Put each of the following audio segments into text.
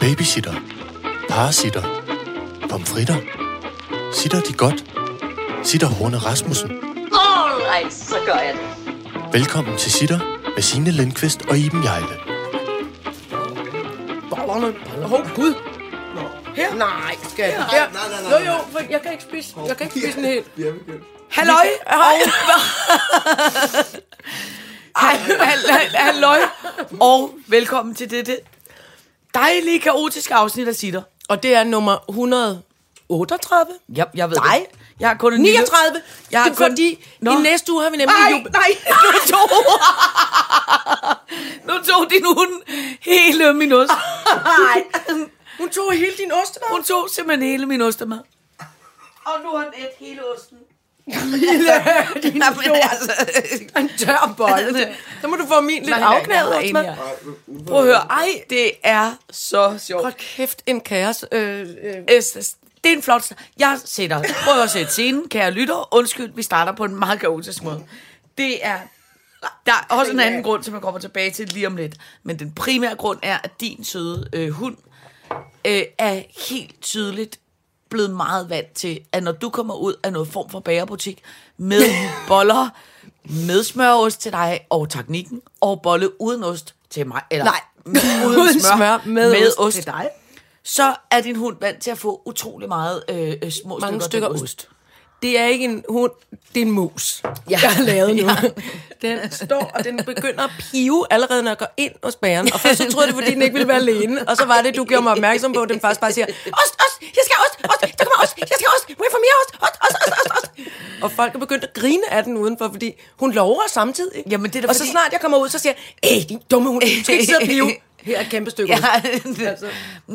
Babysitter. Parasitter. Pomfritter. Sitter de godt? Sitter Horne Rasmussen. Alright, så gør jeg det. Velkommen til Sitter med Signe Lindqvist og Iben Jejle. Bollerne. Åh, oh, Gud. Her? Nej, skat. Her. nej, nej, nej, Jo, jo, for jeg kan ikke spise, jeg kan ikke spise en hel. Vi er begyndt. Halløj. Hej. Halløj, og velkommen til dette dejlige, kaotiske afsnit af Sitter. Og det er nummer 138. Jeg, jeg ved Nej. det. Jeg har kun en 39. Jeg Jeg har det kun- fordi, Nå. i næste uge har vi nemlig Nej, jubel. nej, nu tog, nu tog din hund hele min ost. Nej. Hun tog hele din ostemad. Hun tog simpelthen hele min ostemad. Og nu har den et hele osten. Din jord. altså, En tør bolle. Så må du få min lidt nej. Prøv at høre, ej, det er så sjovt. Hold kæft, en kaos. Øh, øh. Øh, Det er en flot. Jeg sætter, prøv at sætte scenen, kære lytter. Undskyld, vi starter på en meget kaotisk måde. Det er, der er også en anden grund, som jeg kommer tilbage til lige om lidt. Men den primære grund er, at din søde øh, hund øh, er helt tydeligt blevet meget vant til, at når du kommer ud af noget form for bagerbutik med boller, med smørost til dig og teknikken, og bolle uden ost til mig. Eller, Nej, uden, uden smør, smør, med med ost ost til dig. så er din hund vant til at få utrolig meget øh, øh, små Mange stykker, stykker den ost. Det er ikke en hund, det er en mus, ja. jeg har lavet nu. Den står, og den begynder at pive allerede, når jeg går ind hos bæren. Og først så troede jeg, det fordi den ikke ville være alene. Og så var det, du gjorde mig opmærksom på, at den faktisk bare siger, ost, ost, jeg skal ost, ost, der kommer ost, jeg skal ost, må jeg få mere ost, ost, ost, ost, ost, ost. Og folk er begyndt at grine af den udenfor, fordi hun lover samtidig. Jamen, det er og så fordi- snart jeg kommer ud, så siger jeg, æh, din dumme hund, du skal ikke sidde og pive. Her er et kæmpe stykke ost. Ja, altså,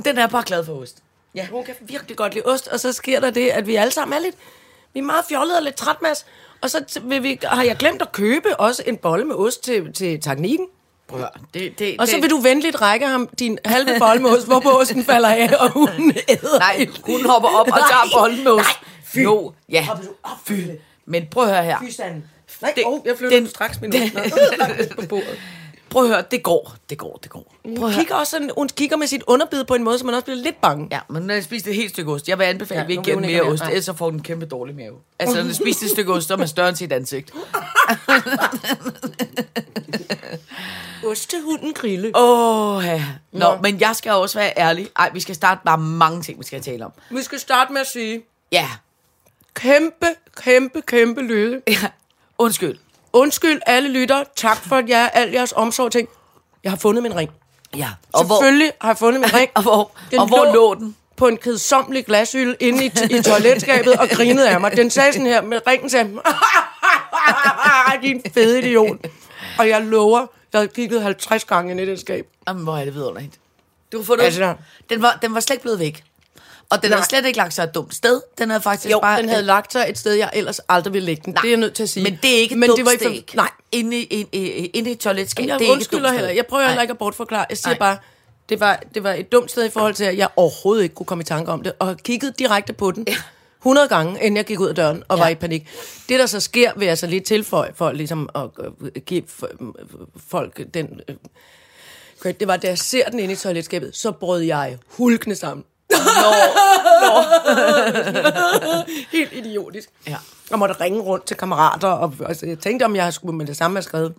den er bare glad for ost. Ja, hun kan virkelig godt lide ost, og så sker der det, at vi alle sammen er lidt, vi er meget fjollede og lidt træt, Mads. Og så vil vi, har jeg glemt at købe også en bolle med ost til, til teknikken. Prøv det, det, Og så vil du venligt række ham din halve bolle med ost, hvorpå osten falder af, og hun æder. Nej, hun hopper op og tager bolden med ost. Nej, fy. Jo, ja. Fy. Men prøv at høre her. Fy. Nej, Det- oh, jeg flytter den- straks min ost. På bordet. Prøv at høre, det går, det går, det går. Prøv Hun kigger, også sådan, hun kigger med sit underbid på en måde, så man også bliver lidt bange. Ja, men når jeg spiste et helt stykke ost, jeg vil anbefale, Ja, at vi ikke giver mere ost, ellers så får den en kæmpe dårlig mave. Altså, når jeg spiste et stykke ost, så er man større end sit ansigt. Ostehunden grille. Åh, oh, ja. Nå, Nå. men jeg skal også være ærlig. Ej, vi skal starte bare mange ting, vi skal tale om. Vi skal starte med at sige, Ja, kæmpe, kæmpe, kæmpe lyde. ja. Undskyld. Undskyld alle lytter. Tak for jer, al jeres omsorg ting. Jeg har fundet min ring. Ja. Og Selvfølgelig har jeg fundet min ring. Og hvor, Den og hvor lå den? På en kedsomlig glashylde inde i, i toiletskabet og grinede af mig. Den sagde sådan her med ringen til din fede idiot. Og jeg lover, jeg havde kigget 50 gange ind i det skab. Jamen, hvor er det vidunderligt. Du har fundet Altså- den, var, den var slet ikke blevet væk. Og den Nej. havde slet ikke lagt sig et dumt sted. Den havde faktisk Jo, bare... den havde lagt sig et sted, jeg ellers aldrig ville lægge den. Det er jeg nødt til at sige. Men det er ikke et Men dumt det var ikke sted. for, Nej, Inde i, inde, i- inde i et toiletskab, jeg det er ikke undskylder dumt heller. Jeg prøver heller Nej. ikke at bortforklare. Jeg siger Nej. bare, det var, det var et dumt sted i forhold til, at jeg overhovedet ikke kunne komme i tanke om det. Og kiggede direkte på den. 100 gange, inden jeg gik ud af døren og ja. var i panik. Det, der så sker, vil jeg så lige tilføje, for ligesom at øh, give f- folk den... øh, Det var, da jeg ser den inde i toiletskabet, så brød jeg hulkende sammen. Helt idiotisk. Ja. Og måtte ringe rundt til kammerater. Og, altså, jeg tænkte, om jeg skulle med det samme have skrevet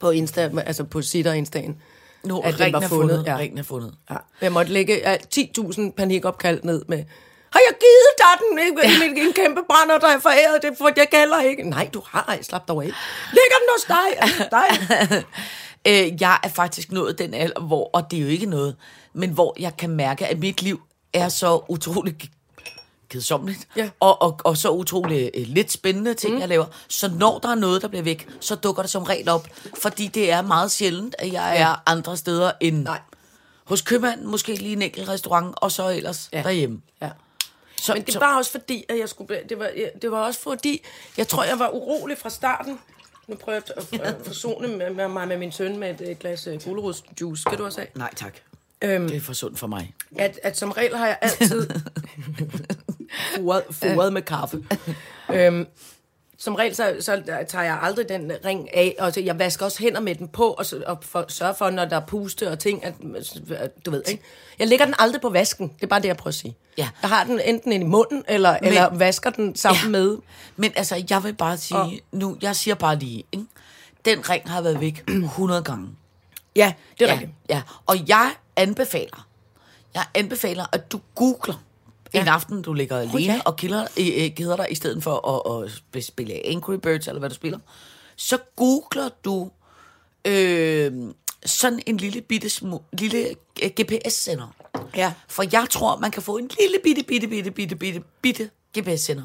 på Insta, altså på Sitter Instaen. Nu, at den var er fundet, fundet. ja. Ringen er fundet. Ja. Jeg måtte lægge ja, 10.000 panikopkald ned med, har jeg givet dig den? Ikke? En, en kæmpe brænder, der er foræret det, for jeg gælder ikke. Nej, du har ej, slap dig af. Ligger den hos dig? Altså, dig? Øh, jeg er faktisk nået den alder, hvor, og det er jo ikke noget, men hvor jeg kan mærke, at mit liv er så utrolig kedsommeligt, Ja. og, og, og så utrolig øh, lidt spændende ting, mm. jeg laver. Så når der er noget, der bliver væk, så dukker det som regel op, fordi det er meget sjældent, at jeg er andre steder end Nej. hos købmanden, måske lige en enkelt restaurant, og så ellers ja. derhjemme. Ja. Så, Men det så- var også fordi, at jeg skulle... Det var, det var også fordi, jeg tror, jeg var urolig fra starten. Nu prøver jeg at at forsone med, med mig med min søn med et øh, glas uh, gulerodsjuice. Skal du også have? Nej, tak. Øhm, Det er for sundt for mig. at, at som regel har jeg altid foret, foret med kaffe. øhm, som regel, så, så tager jeg aldrig den ring af, og så jeg vasker også hænder med den på, og, så, og for, sørger for, når der er puste og ting, at, du ved, ikke? Jeg lægger den aldrig på vasken, det er bare det, jeg prøver at sige. Ja. Jeg har den enten i munden, eller, Men, eller vasker den sammen ja. med... Men altså, jeg vil bare sige, Og- nu, jeg siger bare lige, ikke? den ring har været væk 100 gange. Ja, det er Ja, rigtigt. ja, og jeg anbefaler, jeg anbefaler, at du googler ja. en aften, du ligger alene ja. og kilder, øh, øh, keder dig, i stedet for at, at sp- spille Angry Birds, eller hvad du spiller, så googler du øh, sådan en lille bitte lille øh, GPS-sender. Ja. For jeg tror, man kan få en lille bitte, bitte, bitte, bitte, bitte, bitte GPS-sender.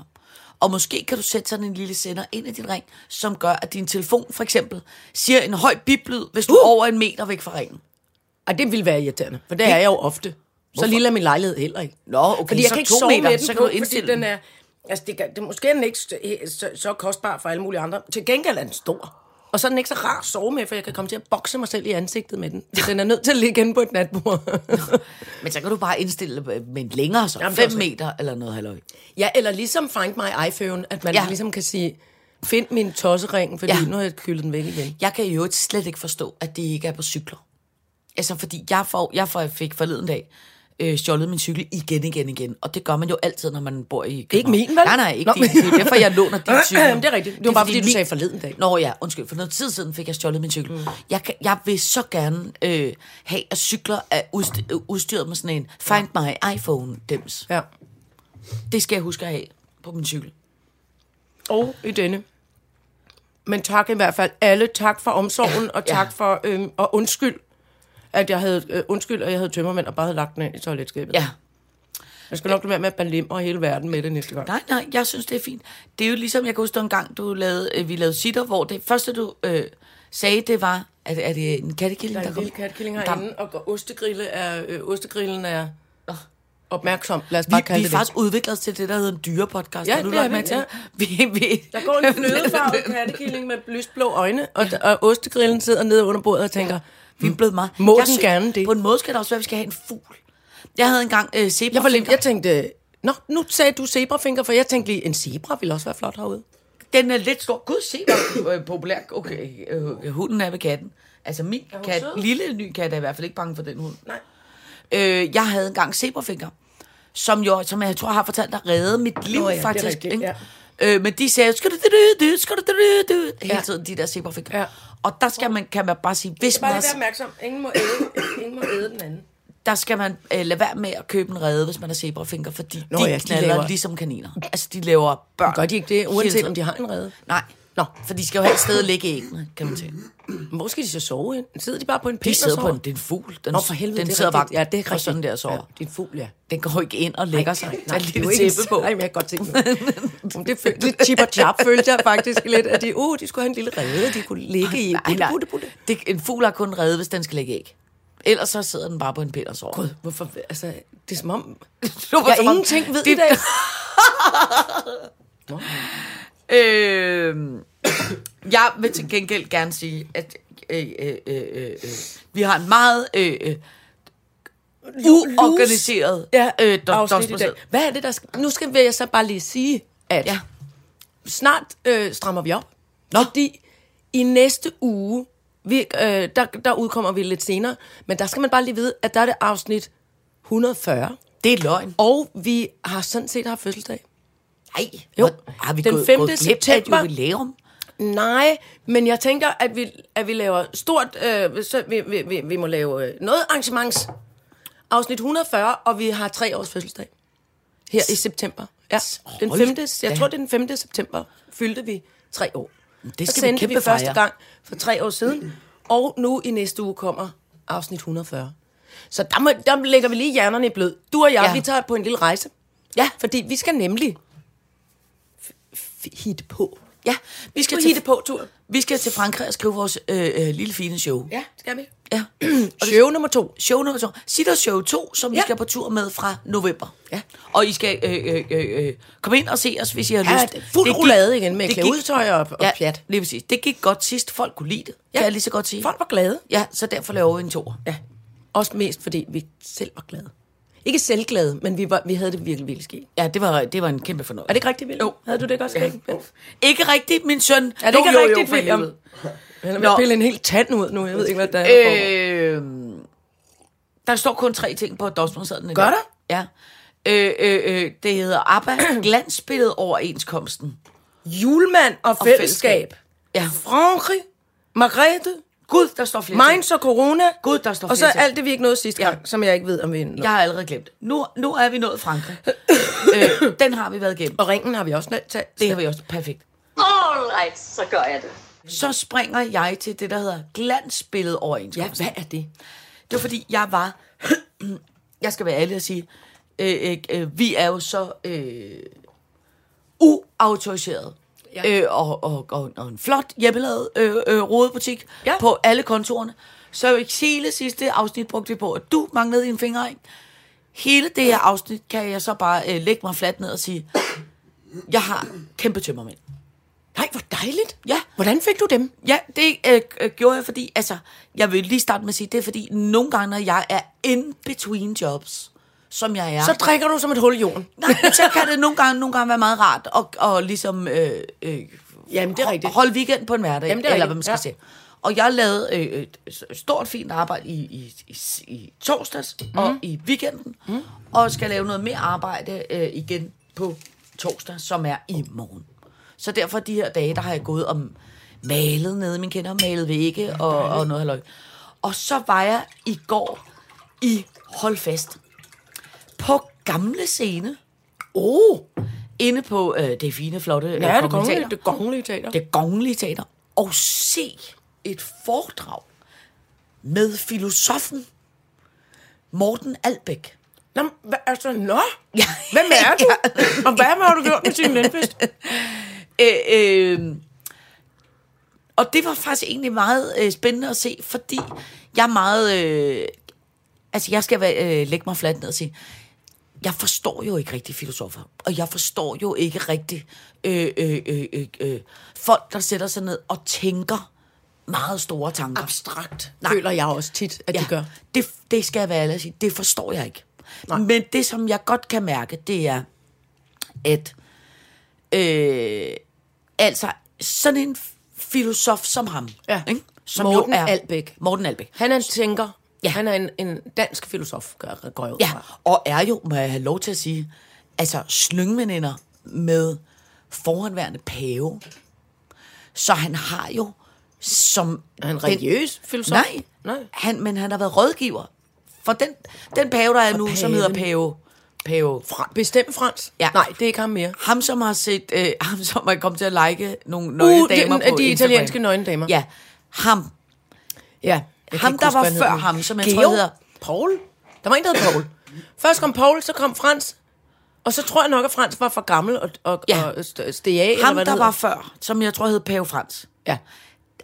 Og måske kan du sætte sådan en lille sender ind i din ring, som gør, at din telefon for eksempel siger en høj biplyd, hvis du er over en meter væk fra ringen. Og det ville være irriterende, for det er jeg jo ofte. Så lille er min lejlighed heller ikke. Nå, okay, fordi jeg så kan ikke to sove meter, med den så kan på, du indstille den den. er... Altså, det, kan- det, måske er den ikke så, så kostbar for alle mulige andre. Til gengæld er den stor. Og så er den ikke så rar at sove med, for jeg kan komme til at bokse mig selv i ansigtet med den. Den er nødt til at ligge inde på et natbord. Men så kan du bare indstille med en længere, så Jamen, det er 5 også meter eller noget halløj. ja, eller ligesom Find My iPhone, at man Ja. ligesom kan sige, find min tossering, fordi Ja. nu har jeg kyldet den væk igen. Jeg kan jo slet ikke forstå, at det ikke er på cykler. Altså, fordi jeg, får, jeg får, fik forleden dag øh, stjålet min cykel igen, igen, igen. Og det gør man jo altid, når man bor i København. min, vel? Nej, nej, ikke Nå. din. Det er derfor, jeg låner din cykel. Jamen, det er rigtigt. Det var bare, fordi du sagde forleden dag. Nå ja, undskyld. For noget tid siden fik jeg stjålet min cykel. Mm. Jeg, kan, jeg vil så gerne øh, have, at cykler er udst- øh, udstyret med sådan en Find My iPhone-dims. Ja. Det skal jeg huske at have på min cykel. Og i denne. Men tak i hvert fald alle. Tak for omsorgen, og Ja. tak for, øhm, og undskyld, at jeg havde, øh, undskyld, at jeg havde tømmermænd og bare havde lagt den ind i toiletskabet. Ja. Jeg skal nok lade være med at belimre hele verden med det næste gang. Nej, nej, jeg synes, det er fint. Det er jo ligesom, jeg kan huske en gang, du lavede, øh, vi lavede sitter, hvor det første, du øh, sagde, det var, er det, er det en kattekilling, Der er der en kom? lille katkilling Der- herinde, og ostegrille er, øh, ostegrillen er opmærksom. Lad os bare Vi, kalde vi er det faktisk udviklet os til det, der hedder en dyrepodcast. Ja, det er vi, til ja. Vi, vi, Der går en flødefarvet kattekilling med lysblå øjne, og, og ostegrillen sidder nede under bordet og tænker, vi er blevet meget... Må Jeg den synes- gerne det? På en måde skal det også være, at vi skal have en fugl. Jeg havde engang øh, zebra jeg, var lidt, jeg tænkte, Nå, nu sagde du zebrafinger, for jeg tænkte lige, en zebra ville også være flot herude. Den er lidt stor. Gud, se, hvor øh, populær okay, øh, hunden er ved katten. Altså min kat, sød? lille ny kat, er i hvert fald ikke bange for den hund. Nej. Øh, jeg havde engang zebrafinger, som, jo, som jeg tror har fortalt dig, redde mit liv Nå ja, det er faktisk. rigtigt, ikke? ja. Øh, men de sagde, skal du det, det, skal du det, det, hele tiden, de der zebrafinger. Ja. Og der skal man, kan man bare sige, hvis Bare man, lige være opmærksom. Ingen må æde, ingen må æde den anden. der skal man øh, lade være med at købe en rede, hvis man har zebrafinger, fordi Nå de ja, de knaller laver- ligesom kaniner. Altså, de laver børn. Gør de ikke det, uanset om de har en redde? Nej. Nå. For de skal jo have et sted at lægge æggene, kan man sige. Hvor skal de så sove hen? Sidder de bare på en pind De sidder på en, det er en fugl. Den, Nå, for helvede, den det er sidder bare. Ja, det er rigtigt. sådan der sover. Ja, det er en fugl, ja. Den går ikke ind og lægger sig. Nej, det er jo ikke tæppe på. Nej, men jeg kan godt tænke mig. det følte, lidt chip og chap følte jeg faktisk lidt, at de, uh, de skulle have en lille rede, de kunne ligge i. Nej, nej. butte, butte. Det, en fugl har kun rede, hvis den skal lægge æg. Ellers så sidder den bare på en pind og sover. Gud, hvorfor, altså, det er som om, jeg ingenting ved i dag. Øh, jeg vil til gengæld gerne sige, at øh, øh, øh, øh, øh, vi har en meget øh, øh, uorganiseret ja, øh, do-. Hvad er det, der skal... Nu skal jeg så bare lige sige, at Ja. snart øh, strammer vi op. Nå. Fordi i næste uge, vi, øh, der, der udkommer vi lidt senere, men der skal man bare lige vide, at der er det afsnit 140, Det er løgn. og vi har sådan set haft fødselsdag. Nej, Jo, har vi den gået, 5. gået glip af et september. jubilæum? Nej, men jeg tænker, at vi, at vi laver stort... Øh, så vi, vi, vi, vi må lave øh, noget arrangements. Afsnit 140, og vi har tre års fødselsdag. Her i september. Ja, den Hold 5. da. Jeg tror, det er den 5. september, fyldte vi tre år. Det skal vi sendte kæmpe vi første fejre. gang for tre år siden. Og nu i næste uge kommer afsnit 140. Så der, må, der lægger vi lige hjernerne i blød. Du og jeg, Ja. vi tager på en lille rejse. Ja, fordi vi skal nemlig hitte på. Ja, vi skal, hitte på tur. vi skal til Frankrig og skrive vores øh, øh, lille fine show. Ja, skal vi. Ja. Show nummer to. Show nummer to. Sitter show 2, som ja. vi skal på tur med fra november. Ja. Og I skal øh, øh, øh, øh, komme ind og se os, hvis I har Ja, lyst. det fuld roulade igen med det klædetøj og- og ja, pjat. lige præcis. Det gik godt sidst. Folk kunne lide det, ja. kan jeg lige så godt sige. Folk var glade. Ja, så derfor laver vi en tor. Ja. Også mest, fordi vi selv var glade. Ikke selvglade, men vi, var, vi havde det virkelig, virkelig skidt. Ja, det var, det var en kæmpe fornøjelse. Er det ikke rigtigt, William? Jo. Havde du det godt skidt? Ja. Ikke rigtigt, min søn. Er det ikke Jo, jo, jo, rigtigt, for William? Han er ved Nå. at pille en helt tand ud nu. Jeg ved ikke, hvad der er. Øh, der står kun tre ting på dosmersedlen. Gør der? Ja. Øh, øh, øh, det hedder ABBA, glansbilledet overenskomsten. Julemand og, Og fællesskab. Ja. Frankrig, Margrethe, Gud, der står flere Mainz og Corona. Gud, der står Og så alt det, vi ikke nåede sidste Ja. gang, som jeg ikke ved, om vi nåede. Jeg har allerede glemt. Nu, nu er vi nået Frankrig. øh, den har vi været igennem. Og ringen har vi også nødt til. Det har vi også. Perfekt. All right, så gør jeg det. Så springer jeg til det, der hedder glansbilledet Ja, overenskomsten. hvad er det? Det var fordi, jeg var... jeg skal være ærlig og sige, øh, øh, øh, vi er jo så øh, uautoriseret. Ja. Øh, og, og, og, og en flot hjemmelavet øh, øh, rodebutik Ja. på alle kontorerne. Så i hele sidste afsnit brugte vi på, at du manglede din fingerring. Hele det her afsnit kan jeg så bare øh, lægge mig fladt ned og sige, jeg har kæmpe tømmermænd. Nej, hvor dejligt. Ja. Hvordan fik du dem? Ja, det øh, øh, gjorde jeg, fordi, altså, jeg vil lige starte med at sige, det er fordi, nogle gange, når jeg er in between jobs, som jeg er, Så drikker du som et hul i jorden. nej, så kan det nogle gange, nogle gange være meget rart at, og ligesom øh, øh, Jamen, det er rigtigt. holde weekend på en hverdag, Jamen, det er eller hvad man skal ja. sige. Og jeg lavede øh, et stort, fint arbejde i, i, i, i torsdags mm. og i weekenden, mm. og skal lave noget mere arbejde øh, igen på torsdag, som er i morgen. Så derfor de her dage, der har jeg gået og malet nede min kender, malet vægge og, og noget halløj. Og så var jeg i går i Hold Fast på gamle scene. Oh! Inde på øh, det fine, flotte øh, Ja, det Kongelige Teater. det kongelige teater. Det kongelige teater. Og se et foredrag med filosofen Morten Albæk. Nå, hvad, altså, nå. Ja. Hvem er du? Og hvad har du gjort med sin Lindqvist? Øh, øh, og det var faktisk egentlig meget øh, spændende at se, fordi jeg er meget... Øh, altså, jeg skal være, øh, lægge mig fladt ned og sige, jeg forstår jo ikke rigtig filosofer, og jeg forstår jo ikke rigtig øh, øh, øh, øh, øh, folk, der sætter sig ned og tænker meget store tanker. Abstrakt, Nej. føler jeg også tit, at de gør. Det, det skal jeg være ærlig at sige. Det forstår jeg ikke. Nej. Men det, som jeg godt kan mærke, det er, at øh, altså sådan en filosof som ham, Ja. ikke? som Morten jo er Albæk. Morten Albæk. Han er en tænker. Ja. Han er en, en dansk filosof, gør, går jeg ud Ja, fra. og er jo, må jeg have lov til at sige, altså slyngveninder med foranværende pave. Så han har jo som... Er han den- religiøs filosof? Nej, Nej. Han, men han har været rådgiver for den, den pave, der er nu, som hedder paven. pave. pave. Fra, bestemt Frans? Ja. Nej, det er ikke ham mere. Ham, som har set, øh, ham, som er kommet til at like nogle nøgne Uh, damer den, på de Instagram. italienske nøgne damer. Ja, ham. ja. Jeg Ham, der var hvad før ham, som jeg tror hedder- Paul? Der var en, der hed Paul. Først kom Paul, så kom Frans. Og så tror jeg nok, at Frans var for gammel og, og, Ja. og st- steg af, eller Ham, hvad det der hedder. var før, som jeg tror hed Pave Frans. Ja,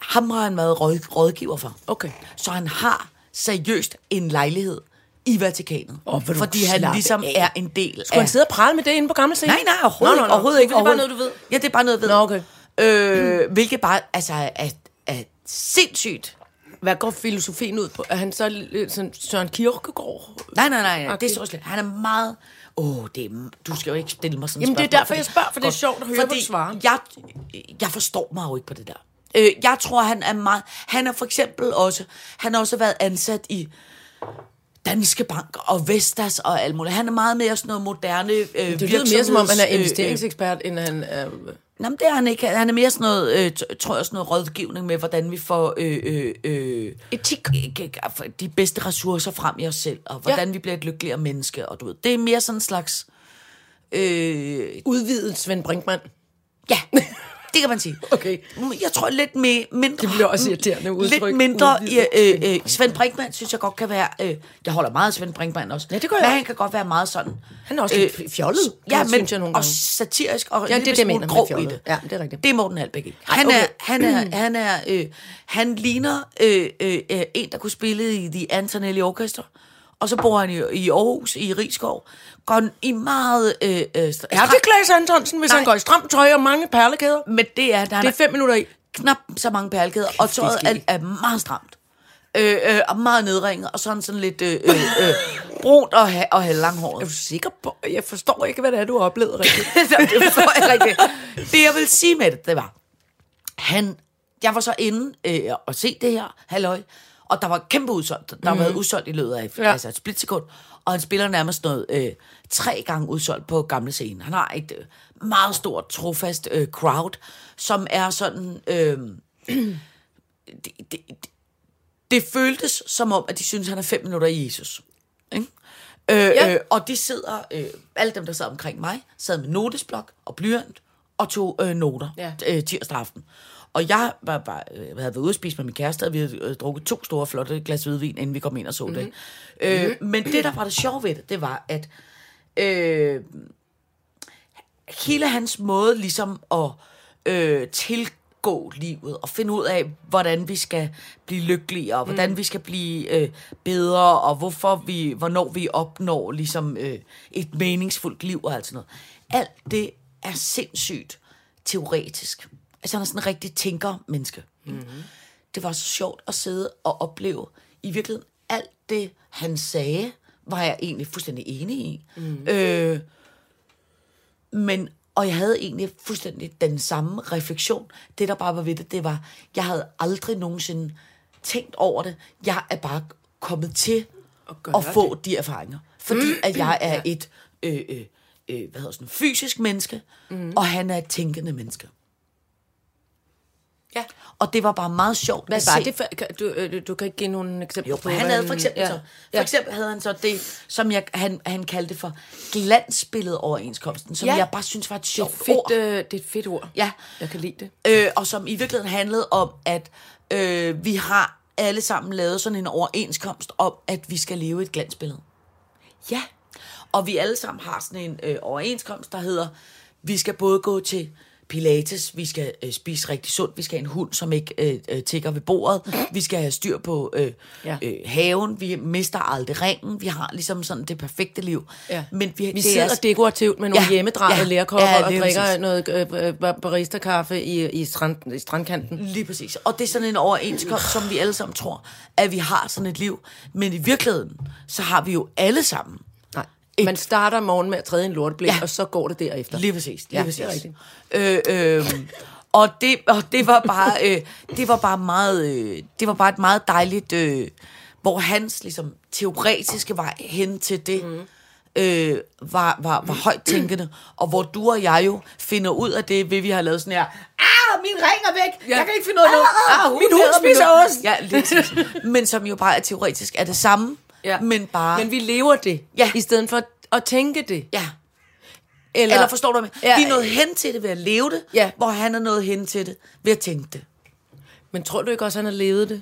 Ham har han været råd, rådgiver for. okay. Så han har seriøst en lejlighed i Vatikanet. Du fordi han ligesom af. er en del Skulle af... han sidde og prale med det inde på gammel scene? Nej, nej, overhovedet Nå, nå, nå. Overhovedet ikke. Det er bare noget, du ved. Ja, det er bare noget, jeg ved. Nå, okay. Øh, hvilket bare, altså, er, er sindssygt. Hvad går filosofien ud på? Er han så sådan Søren Kierkegaard? Nej, nej, nej. Okay. det er så slet. Han er meget... Åh, oh, det er, du skal jo ikke stille mig sådan Jamen, det er spørgsmål, derfor, jeg spørger, for det er sjovt at høre, fordi svarer. Jeg, jeg forstår mig jo ikke på det der. Øh, jeg tror, han er meget... Han er for eksempel også... Han har også været ansat i Danske Bank og Vestas og alt muligt. Han er meget mere sådan noget moderne øh, Det lyder mere som om, han er virksomheds- øh, øh, investeringsekspert, end han er... Nå, men det er han ikke. Han er mere sådan noget, øh, tror jeg, sådan noget rådgivning med, hvordan vi får øh, øh, øh, Etik. de bedste ressourcer frem i os selv, og hvordan ja. vi bliver et lykkeligere menneske. Og du ved, det er mere sådan en slags... Øh, Udvidet Svend Brinkmann. ja, det kan man sige. Okay. Jeg tror lidt mere, mindre... Det bliver også irriterende udtryk. Lidt mindre... Udvidet Øh, øh, Svend Brinkmann synes jeg godt kan være... Øh, jeg holder meget af Svend Brinkmann også. Ja, det gør jeg Men han kan godt være meget sådan... Han er også lidt fjollet, Ja, synes men jeg nogle og gange. satirisk og Ja, det det, smule mener grov i det. Ja, det er rigtigt. Det er Morten Halbæk ikke. Han, okay. er, han er, han er, øh, han ligner øh, øh, øh, en, der kunne spille i The Antonelli Orchestra. Og så bor han i, i Aarhus, i Rigskov. Går i meget... Øh, øh, Er det Klaas Antonsen, hvis Nej. han går i stramt tøj og mange perlekæder? Men det er, der Det er fem minutter i. knap så mange perlekæder, og tøjet er, er meget stramt. Øh, øh, og meget nedringet, og sådan sådan lidt... Øh, øh, øh, brunt og, ha- og Er halvlanghåret. du sikker på? Jeg forstår ikke, hvad det er, du har oplevet rigtigt. det forstår jeg ikke. Det, jeg vil sige med det, det var, han, jeg var så inde øh, og se det her, halløj, og der var kæmpe udsolgt. Der har været udsolgt i løbet af Ja. altså et splitsekund, og han spiller nærmest noget øh, tre gange udsolgt på gamle scene. Han har et øh, meget stort, trofast øh, crowd, som er sådan... Øh, det, det, det, føltes som om, at de synes, han er fem minutter i Jesus. Ikke? Øh, Ja. øh, og de sidder, øh, alle dem, der sad omkring mig, sad med notesblok og blyant og tog øh, noter ja. øh, tirsdag aften. Og jeg var, var, øh, havde været ude at spise med min kæreste, og vi havde øh, drukket to store, flotte glas hvidvin, inden vi kom ind og så mm-hmm. det. Øh, men det, der var det sjove ved det, det var, at øh, hele hans måde ligesom at øh, tilgå livet og finde ud af, hvordan vi skal blive lykkelige, og hvordan mm. vi skal blive øh, bedre, og hvorfor vi, hvornår vi opnår ligesom øh, et meningsfuldt liv og alt sådan noget. Alt det er sindssygt teoretisk. Altså han er sådan en rigtig tænker-menneske. Mm-hmm. Det var så sjovt at sidde og opleve i virkeligheden alt det, han sagde, var jeg egentlig fuldstændig enig i. Mm. Øh, men, og jeg havde egentlig fuldstændig den samme refleksion. Det, der bare var ved det, det var, jeg havde aldrig nogensinde tænkt over det. Jeg er bare kommet til At få det. de erfaringer. Fordi at jeg er et øh, øh, øh, hvad hedder sådan, fysisk menneske, mm. og han er et tænkende menneske. Ja. Og det var bare meget sjovt Hvad at var se. det for, kan- du, øh, du kan ikke give nogle eksempler Jo, på, han havde for eksempel, ja. så, for eksempel havde han så det, som jeg, han, han kaldte for glansbillede overenskomsten, som Ja. jeg bare synes var et Det sjovt et fedt, ord. øh, det er et fedt ord. Ja. Jeg kan lide det. øh, og som i virkeligheden handlede om, at øh, vi har alle sammen lavet sådan en overenskomst om, at vi skal leve et glansbillede. Ja. Og vi alle sammen har sådan en øh, overenskomst, der hedder, vi skal både gå til pilates, vi skal øh, spise rigtig sundt, vi skal have en hund, som ikke øh, øh, tigger ved bordet, vi skal have styr på øh, Ja. øh, haven, vi mister aldrig ringen, vi har ligesom sådan det perfekte liv. Ja. Men vi, Vi det sidder er, dekorativt med nogle ja. Hjemmedrejede ja. lærkopper ja, og drikker præcis. noget øh, øh, barista-kaffe i, i, strand, i strandkanten. Lige præcis. Og det er sådan en overenskomst, som vi alle sammen tror, at vi har sådan et liv. Men i virkeligheden, så har vi jo alle sammen. Et- Man starter morgen med at træde en lorteblik, ja. Og så går det derefter. Lige præcis. Lige Ja, præcis. det er rigtigt. Øh, øh, og, det, og det var bare, øh, det var bare meget, øh, det var bare et meget dejligt, øh, hvor hans ligesom teoretiske vej hen til det, mm. øh, var, var, var højt tænkende, og hvor du og jeg jo finder ud af det, ved vi har lavet sådan her, ah, min ring er væk, ja. jeg kan ikke finde noget, ah, min hund spiser nu." ost. Ja, præcis. Men som jo bare er teoretisk er det samme, Ja. men bare, Men vi lever det, Ja. i stedet for at tænke det. ja, Eller, eller forstår du mig? Ja. Vi er nået hen til det ved at leve det, Ja. hvor han er nået hen til det ved at tænke det. Men tror du ikke også, han har levet det?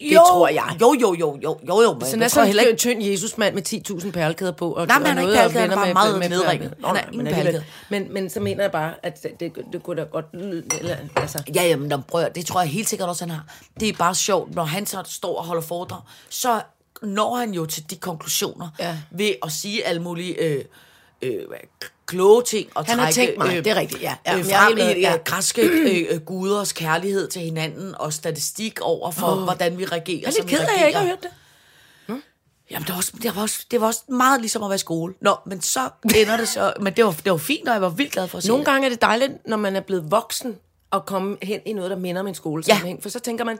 Det tror jeg. Jo, jo, jo, jo, jo, jo. Men Så er sådan heller en ikke... tynd Jesusmand med 10.000 perlekæder på. Og, Nej, men han er ikke perlekæder, han er bare med- meget med- nedringet. Nå, nej, ingen perlekæder. men, men så mener jeg bare, at det, det, det kunne da godt. Eller, altså, Ja, jamen, prøv, det tror jeg helt sikkert også, han har. Det er bare sjovt, når han så står og holder foredrag, så når han jo til de konklusioner Ja. ved at sige alle mulige øh, øh, kloge ting og Han har trække tænkt meget, det er rigtigt, ja. Ja, øh, jeg frem i ja. øh, græske øh, øh, guders kærlighed til hinanden og statistik over for, oh. hvordan vi reagerer. jeg er lidt ked af, at jeg ikke har hørt det. Jamen, det var, også, det, var også, det var også meget ligesom at være i skole. Nå, men så ender det så... Men det var, det var fint, og jeg var vildt glad for at se Nogle gange er det dejligt, når man er blevet voksen, at komme hen i noget, der minder om en skolesammenhæng. Ja. For så tænker man,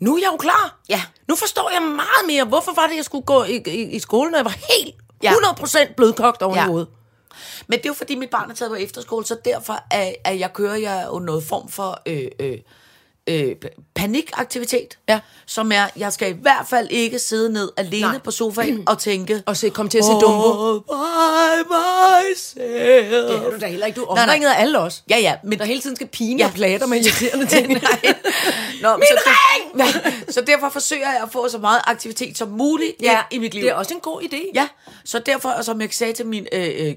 nu er jeg jo klar. Ja. Nu forstår jeg meget mere, hvorfor var det, jeg skulle gå i, i, i skolen, når jeg var helt Ja. 100% blødkogt oven ja. I hovedet. Men det er jo fordi, mit barn er taget på efterskole, så derfor er, at jeg kører jeg jo noget form for øh, øh, øh, panikaktivitet. Ja. Som er, jeg skal i hvert fald ikke sidde ned alene Nej. På sofaen og tænke... Og se, kom til at se Dumbo. All by myself. Det er du da heller ikke. Du er omringet af alle os. Ja, ja, men Der hele tiden skal pine Ja. og plage dig med irriterende ting. Nej. Nå, Min så, ring! så derfor forsøger jeg at få så meget aktivitet som muligt ja, i mit liv. det er også en god idé. Ja, så derfor, og som jeg sagde til min øh, øh,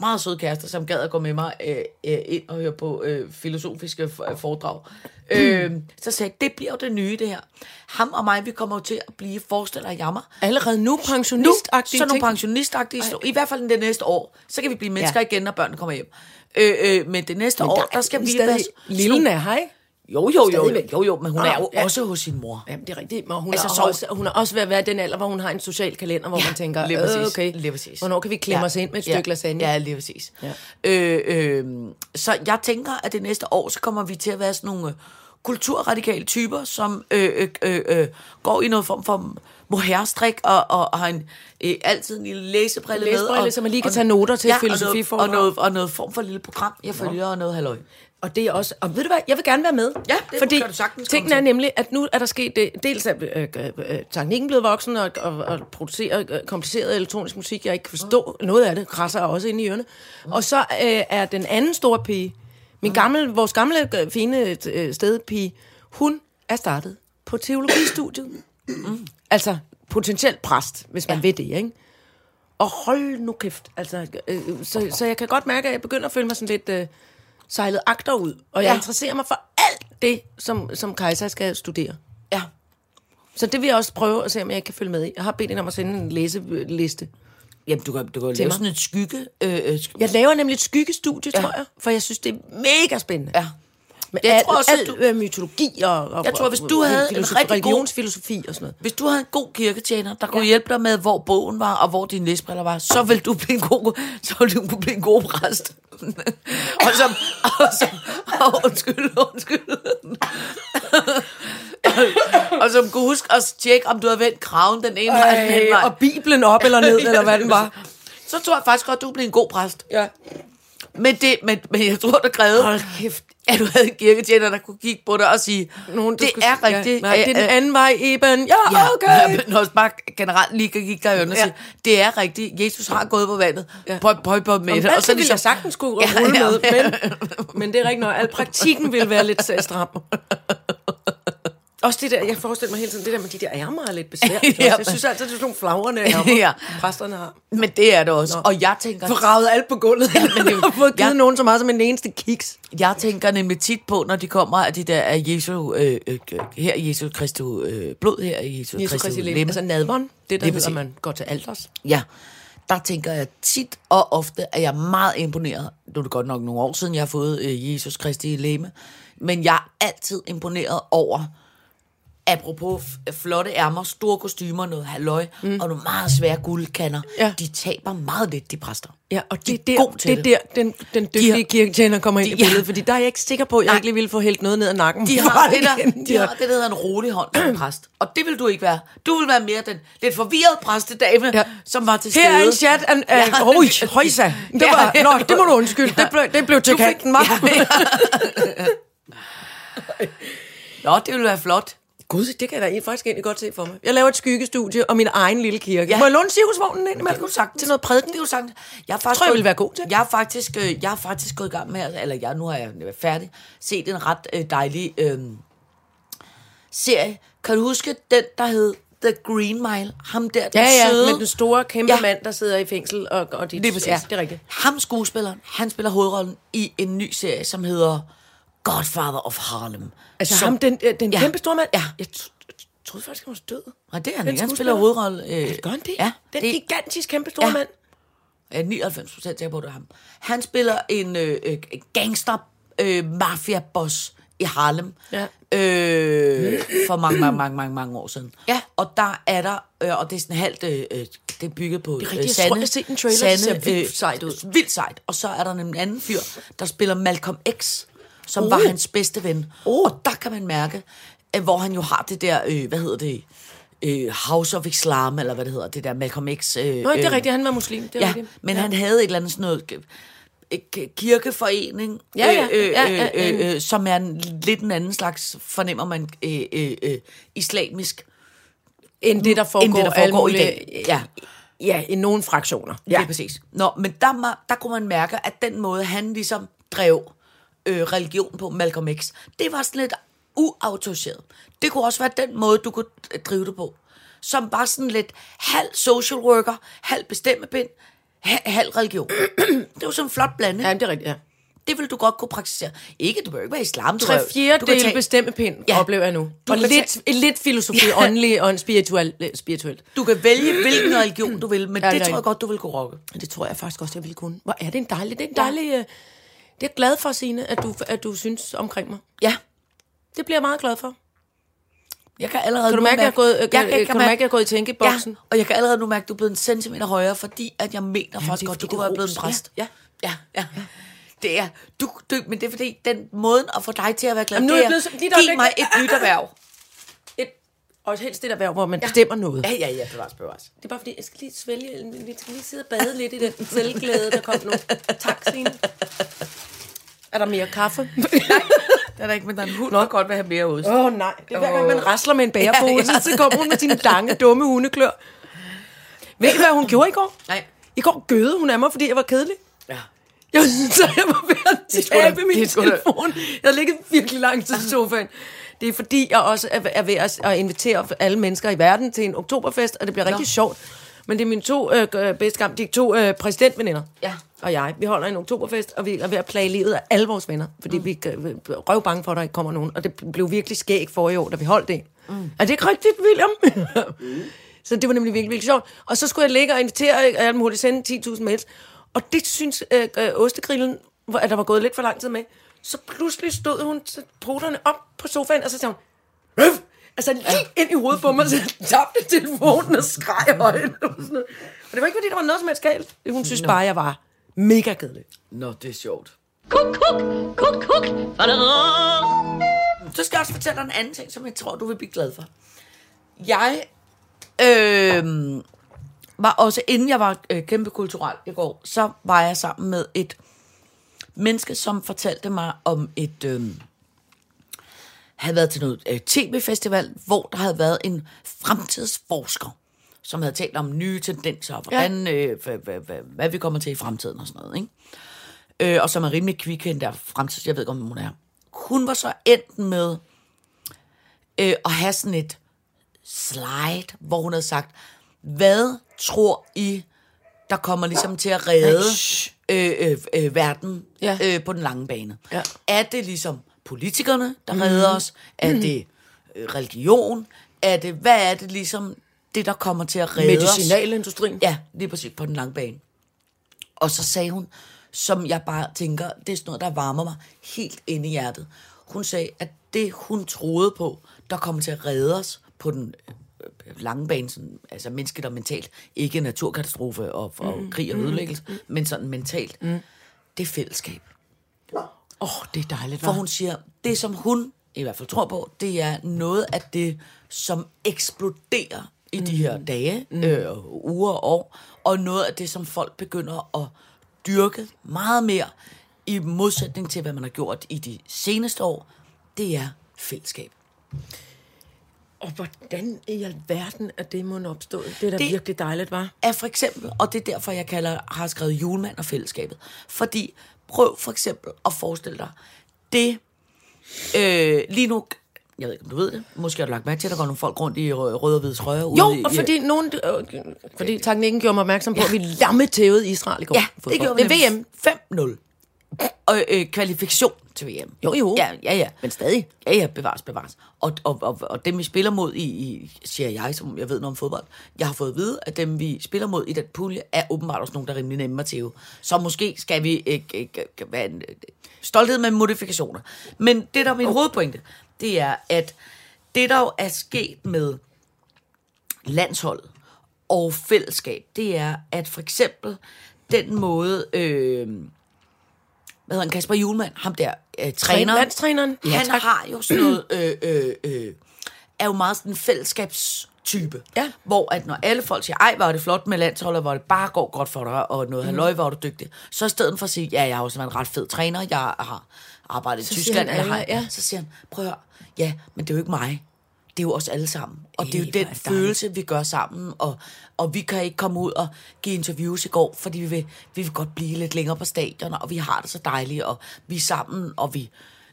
meget søde kæreste, som gad at gå med mig øh, øh, ind og høre på øh, filosofiske foredrag, øh, så sagde jeg, det bliver jo det nye, det her. Ham og mig, vi kommer jo til at blive forestiller af jammer. Allerede nu Nu, pensionistagtige sådan nogle ting. pensionistagtige historier. I hvert fald det næste år. Så kan vi blive mennesker Ja. ja. igen, når børnene kommer hjem. Øh, øh, men det næste men år, der, der skal vi være... Lillen er ikke? Jo, jo, jo, jo, jo, men hun Ah, er jo ja. også hos sin mor. Jamen, det er rigtigt. Men hun, Altså, altså, så- er også, hun er også ved at være den alder, hvor hun har en social kalender, hvor Ja, man tænker, lige præcis, øh, okay, lige præcis. hvornår kan vi klemme Ja, os ind med et ja, stykke lasagne? Ja, lige præcis. Ja. Øh, øh, så jeg tænker, at det næste år, så kommer vi til at være sådan nogle øh, kulturradikale typer, som øh, øh, øh, øh, går i noget form for mohairstrik og, og, og har en, øh, altid en lille læsebrille, med. Læsebrille, og, så man lige kan og- tage noter til et og noget, og, noget, og noget form for lille program, jeg følger, og noget halløj. Og det er også, og ved du hvad, jeg vil gerne være med. Ja, det fordi kan du sagtens tingene er nemlig, at nu er der sket det, dels er øh, øh, øh, teknikken blevet voksen, og, og, og producerer øh, kompliceret elektronisk musik, jeg ikke kan forstå. Noget af det krasser også ind i ørerne. Og så øh, er den anden store pige, min gamle, vores gamle øh, fine øh, stedpige, hun er startet på teologistudiet. Altså potentielt præst, hvis man ja. vil det, ikke? Og hold nu kæft. Altså, øh, så, så jeg kan godt mærke, at jeg begynder at føle mig sådan lidt øh, sejlet agter ud. Og jeg Ja. interesserer mig for alt det, som, som Kajsa skal studere. Ja. Så det vil jeg også prøve at se, om jeg kan følge med i. Jeg har bedt hende om at sende en læseliste. Jamen, du kan, du kan lave mig. sådan et skygge... Øh, øh, Jeg laver nemlig et skyggestudie, Ja. tror jeg, for jeg synes, det er mega spændende. ja. Med Jeg alt, tror også, alt du- øh, mytologi og, og Jeg tror, hvis du havde en filosofi, rigtig god- religionsfilosofi og sådan noget. Hvis du havde en god kirketjener, der kunne ja. hjælpe dig med, hvor bogen var, og hvor dine læsbriller var, så ville du blive en god, så ville du kunne blive en god præst. og som, og som, og undskyld, undskyld. og som kunne huske at tjekke, om du havde vendt kraven den ene vej, den anden vej. og Bibelen op eller ned, eller hvad den var. Så tror jeg faktisk godt, du blev en god præst. Ja. Men, det, men, men jeg tror, det krævede, Hold kæft. at du havde en kirketjener, der kunne kigge på dig og sige, Nogen, det skulle- er rigtigt. Ja, nej, det er den Øh, anden vej, Eben. Ja, Ja, okay. men også bare generelt lige kan kigge dig i øjnene og Ja. sige, det er rigtigt, Jesus har gået på vandet, ja. pøj, pøj, pøj med det. og så ville jeg sagtens kunne Ja, rulle ja, med, ja. men, men det er rigtigt nok. Al praktikken vil være lidt øh, stram. Også det der, jeg forestiller mig hele tiden, det der med de der ærmer er lidt besværligt. Ja. Jeg synes altid, det er sådan nogle flagrende ærmer, Ja. præsterne har. Men det er det også, og jeg tænker, Forravet alt på gulvet. Ja, men jeg har fået givet Ja. nogen så meget som en eneste kiks. jeg tænker nemlig tit på, når de kommer af de der af Jesu, øh, øh, her er Jesu Kristu øh, blod, her er Jesu, Jesus Kristu Kristi lemme. Altså nadvånd, det der Lige hedder, man går til alders. Ja, der tænker jeg tit og ofte, at jeg er meget imponeret. Nu er det godt nok nogle år siden, jeg har fået øh, Jesus Kristi leme. Men jeg er altid imponeret over, apropos flotte ærmer, store kostymer, noget halløj, mm. og nogle meget svære guldkanner. Ja. De taber meget lidt, de præster. Ja, og De det, er der, det det. der, den, den dygtige har- kirketjener kommer ind de- i billedet, ja. fordi der er jeg ikke sikker på, at jeg Nej. ikke lige ville få hældt noget ned ad nakken. De har, det der, de har det, der hedder en rolig hånd som præst. Og det vil du ikke være. Du vil være mere den lidt forvirrede præstedame, ja. Ja. som var til Her stede. er en chat af, Ja. Hoj, højsa. Det Ja. var, nå, det må du undskylde. Det blev, det blev til kanten, var. Nå, det vil være flot. Gud, det kan jeg da faktisk egentlig godt se for mig. Jeg laver et skyggestudie og min egen lille kirke. Ja. Må jeg låne cirkusvognen ind Det kunne sagtens. Til noget prædiken? Det kunne sagtens. Jeg er faktisk tror jeg, ville være god til. Jeg er faktisk, øh, jeg er faktisk gået i gang med, eller jeg, nu har jeg færdig, set en ret øh, dejlig øh, serie. Kan du huske den, der hed The Green Mile? Ham der, den Ja, ja, søde. med den store, kæmpe Ja. mand, der sidder i fængsel. Og, og de, Lige præcis. Ja, det er rigtigt. Ham skuespilleren, han spiller hovedrollen i en ny serie, som hedder Godfather of Harlem. Altså som, ham, den, øh, den Ja. kæmpe store mand? Ja. Jeg troede faktisk, han var død. Og det er han ikke. Han spiller hovedrolle. Øh, Gør han det? Ja. Den det, gigantisk kæmpe store Ja. mand. Jeg er 99 procent sikker på, det er ham. Han spiller en øh, øh, gangster øh, mafia-boss i Harlem. Ja. Øh, for mange, mange, mange, mange, mange år siden. Ja. Og der er der, øh, og det er sådan halvt, øh, øh, det er bygget på Det er rigtigt. Jeg tror, jeg set en trailer, det ser vildt sejt ud. Vildt sejt. Og så er der en anden fyr, der spiller Malcolm X, som Oh. var hans bedste ven. Oh. Og der kan man mærke, at hvor han jo har det der, øh, hvad hedder det, øh, House of Islam, eller hvad det hedder, det der Malcolm X. Øh, Nå, det er rigtigt, han var muslim. Det er Ja, rigtigt. men han havde et eller andet sådan noget øh, kirkeforening, Ja, ja, øh, øh, ja, ja, øh, øh, øh, som er en, lidt en anden slags, fornemmer man, øh, øh, øh, islamisk, End det, der foregår, end det, der foregår i mulige- dag. Ja, Ja, i nogle fraktioner. ja. lige præcis. Nå, men der, der kunne man mærke, at den måde, han ligesom drev øh, religion på, Malcolm X, det var sådan lidt uautoriseret. Det kunne også være den måde, du kunne øh, drive det på. Som bare sådan lidt halv social worker, halv bestemmepind, ha- halv religion. det var sådan en flot blanding. Ja, det er rigtigt, ja. Det vil du godt kunne praktisere. Ikke, du behøver ikke være islam. Tre fjerdedele tage- bestemmepind, Ja. ja. oplever jeg nu. Du Og lidt, lidt filosofi, Ja. åndelig og spirituel, øh, spirituelt. Du kan vælge, hvilken religion du vil, men Ja, det, det tror jeg godt, du vil kunne rokke. Det tror jeg faktisk også, jeg ville kunne. Hvor er det en dejlig, det er en dejlig... øh, Det er jeg glad for, Signe, at du, at du synes omkring mig. Ja. Det bliver jeg meget glad for. Jeg kan allerede Kan du nu mærke, at jeg er gået, kan, kan, kan du mærke, jeg er gået i tænkeboksen? Ja, og jeg kan allerede nu mærke, at du er blevet en centimeter højere, fordi at jeg mener faktisk godt, du kunne være blevet en præst. Ja, ja, ja. ja. Det er, du, du, men det er fordi, den måde at få dig til at være glad, Jamen, nu er det jeg er, lige et giv mig et nyt erhverv. Et, og helst det der værv, hvor man ja. bestemmer noget. Ja, ja, ja, bevares, bevares. Det er bare fordi, jeg skal lige svælge, vi skal lige sidde og bade lidt i den selvglæde, der kom nu. Tak, Signe. Er der mere kaffe? Det er der ikke, men der er en hund, der godt vil have mere ost. Åh oh, nej, det er hver gang, man rasler med en bærepose, Ja, ja, så kommer hun med sine lange, dumme hundeklør. Ved I, hvad hun gjorde i går? Nej. I går gøde hun af mig, fordi jeg var kedelig. Ja. Jeg synes, så jeg var ved at tabe min det telefon. Jeg havde ligget virkelig langt til sofaen. Det er fordi, jeg også er, ved at, invitere alle mennesker i verden til en oktoberfest, og det bliver rigtig sjovt. Men det er mine to øh, øh, bedste gamle, de to øh, præsidentveninder. Ja. Og jeg, vi holder en oktoberfest, og vi er ved at plage livet af alle vores venner. Fordi mm. vi er røv bange for, at der ikke kommer nogen. Og det blev virkelig skæg for i år, da vi holdt det. Mm. Er det ikke rigtigt, William? mm. Så det var nemlig virkelig, virkelig sjovt. Og så skulle jeg ligge og invitere alle mulige, sende 10.000 mails. Og det synes øh, øh, ostegrillen, at der var gået lidt for lang tid med. Så pludselig stod hun poterne op på sofaen, og så sagde hun, Øf! Altså lige ind i hovedet på mig, så jeg tabte telefonen og skreg højt. Og. Og det var ikke, fordi der var noget som helst galt. Hun synes bare, jeg var mega kedelig. Nå, det er sjovt. Kuk, kuk, kuk, kuk. Så skal jeg også fortælle dig en anden ting, som jeg tror, du vil blive glad for. Jeg øh, var også, inden jeg var øh, kæmpe kulturel i går, så var jeg sammen med et menneske, som fortalte mig om et... Øh, havde været til noget øh, tv-festival, hvor der havde været en fremtidsforsker, som havde talt om nye tendenser, og hvordan, øh, hvad, hvad, hvad, hvad vi kommer til i fremtiden og sådan noget. Ikke? Øh, og som er rimelig kvik, der fremtids, jeg ved ikke, om hun er. Hun var så endt med øh, at have sådan et slide, hvor hun havde sagt, hvad tror I, der kommer ligesom til at redde øh, øh, øh, verden Ja. øh, på den lange bane? Ja. Er det ligesom politikerne, der mm. redder os? Er det øh, religion? Er det, hvad er det ligesom, det der kommer til at redde os? Medicinalindustrien. Ja, lige præcis på den lange bane. Og så sagde hun, som jeg bare tænker, det er sådan noget, der varmer mig helt inde i hjertet. Hun sagde, at det hun troede på, der kommer til at redde os på den øh, lange bane, sådan, altså menneskeligt og mentalt, ikke naturkatastrofe og, og mm, krig og ødelæggelse, mm, men sådan mentalt, mm. det er fællesskab. Åh, oh, det er dejligt, For hun siger, det som hun i hvert fald tror på, det er noget af det, som eksploderer i de her dage, øh, uger og år, og noget af det, som folk begynder at dyrke meget mere, i modsætning til, hvad man har gjort i de seneste år, det er fællesskab. Og hvordan i alverden er det må opstå? Det er da Det- virkelig dejligt, var. er for eksempel, og det er derfor, jeg kalder, har skrevet julemand og fællesskabet. Fordi prøv for eksempel at forestille dig, det øh, lige nu, jeg ved ikke, om du ved det, måske har du lagt mærke til, at der går nogle folk rundt i rø- røde og hvide trøjer. ude Jo, i, og fordi nogen, øh, fordi teknikken gjorde mig opmærksom på, at vi lammetævede Israel i går. Ja, det fodbold. gjorde vi. Det er VM. 5-0. Og øh, kvalifikation til VM. Jo, jo. Ja, ja, ja. Men stadig. Ja, ja, bevares, bevares. Og, og, og, og dem, vi spiller mod i, i, siger jeg, som jeg ved noget om fodbold, jeg har fået at vide, at dem, vi spiller mod i den pulje, er åbenbart også nogen, der er rimelig nemme at tæve. Så måske skal vi øh, øh, øh, være en, stolthed med modifikationer. Men det, der er min hovedpointe, det er, at det, der jo er sket med landsholdet og fællesskab, det er, at for eksempel den måde, øh, hvad hedder han, Kasper Julemand, ham der, øh, træner, landstræneren? ja, han har jo sådan noget, øh, øh, øh, er jo meget sådan en fællesskabstype, Ja. hvor at når alle folk siger, ej, hvor er det flot med landsholdet, hvor det bare går godt for dig, og noget halløj, hvor er du dygtig, så i stedet for at sige, ja, jeg har også været en ret fed træner, jeg har arbejdet i Så siger Tyskland, han alle, ja. så siger han, prøv at høre, ja, men det er jo ikke mig, det er jo os alle sammen. Og det er jo den følelse, vi gør sammen. Og, og vi kan ikke komme ud og give interviews i går, fordi vi vil, vi vil godt blive lidt længere på stadion, og vi har det så dejligt, og vi er sammen, og vi...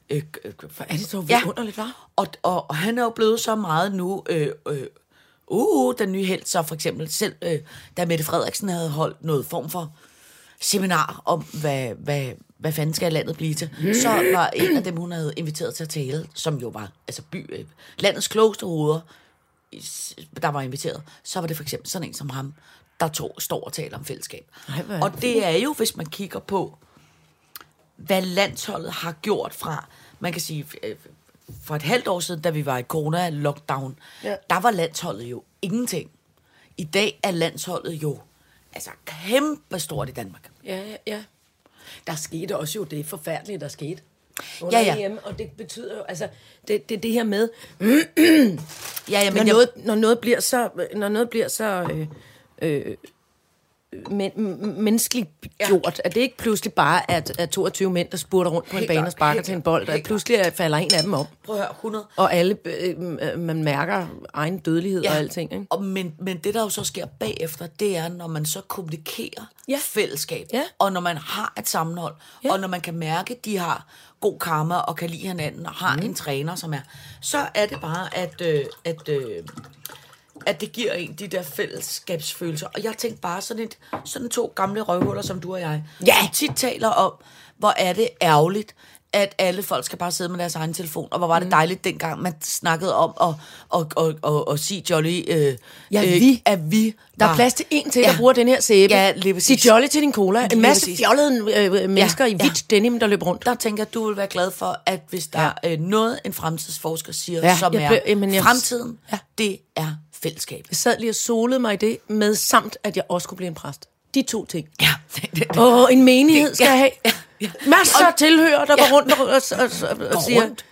Øh, øh, er det så vidunderligt, hva'? Og, og, og han er jo blevet så meget nu... Øh, øh, uh, den nye held, så for eksempel selv, øh, da Mette Frederiksen havde holdt noget form for seminar om, hvad, hvad, hvad fanden skal landet blive til, så var en af dem, hun havde inviteret til at tale, som jo var altså by, øh, landets klogeste hoveder, der var inviteret, så var det for eksempel sådan en som ham, der tog, står og taler om fællesskab. Ej, og det er jo, hvis man kigger på, hvad landsholdet har gjort fra, man kan sige, øh, for et halvt år siden, da vi var i corona-lockdown, ja. der var landsholdet jo ingenting. I dag er landsholdet jo altså kæmpe stort i Danmark. Ja, ja, ja. Der skete også jo det forfærdelige, der skete. Under Ja, ja. EM, og det betyder jo, altså, det, det, det her med, Ja, ja, når, men jeg, noget, når noget bliver så, når noget bliver så øh, øh, men, menneskeligt gjort, at det ikke pludselig bare er, er 22 mænd, der spurter rundt på en bane og sparker til en bold, og pludselig er- falder en af dem om. prøv at høre, 100. Og alle, øh, øh, man mærker egen dødelighed ja. og alting. Ikke? Og men, men det, der jo så sker bagefter, det er, når man så kommunikerer Ja. fællesskab, Ja. og når man har et sammenhold, Ja. og når man kan mærke, at de har god karma og kan lide hinanden, og har mm. en træner, som er, så er det bare, at, øh, at, øh, at det giver en de der fællesskabsfølelser. Og jeg tænkte bare sådan, et, sådan to gamle røvhuller, som du og jeg, Ja. som tit taler om, hvor er det ærgerligt, at alle folk skal bare sidde med deres egen telefon. Og hvor var det dejligt dengang, man snakkede om at, at, at, at, at sige Jolly, øh, Ja, øh, vi. at vi Der er plads til en til, der Ja. bruger den her sæbe. Ja, lige præcis. Sig jolly til din cola. En masse præcis. fjollede øh, mennesker Ja, i ja. hvidt denim, der løber rundt. Der tænker jeg, du vil være glad for, at hvis der Ja. er øh, noget, en fremtidsforsker siger, Ja, som jeg er jamen, jeg- fremtiden, Ja. det er fællesskab. Jeg sad lige og solede mig i det, med samt, at jeg også kunne blive en præst. De to ting. Ja. Åh, en menighed skal Ja, have. ja. Masser af tilhører, der Ja. går rundt og, og, og, og, og siger... rundt.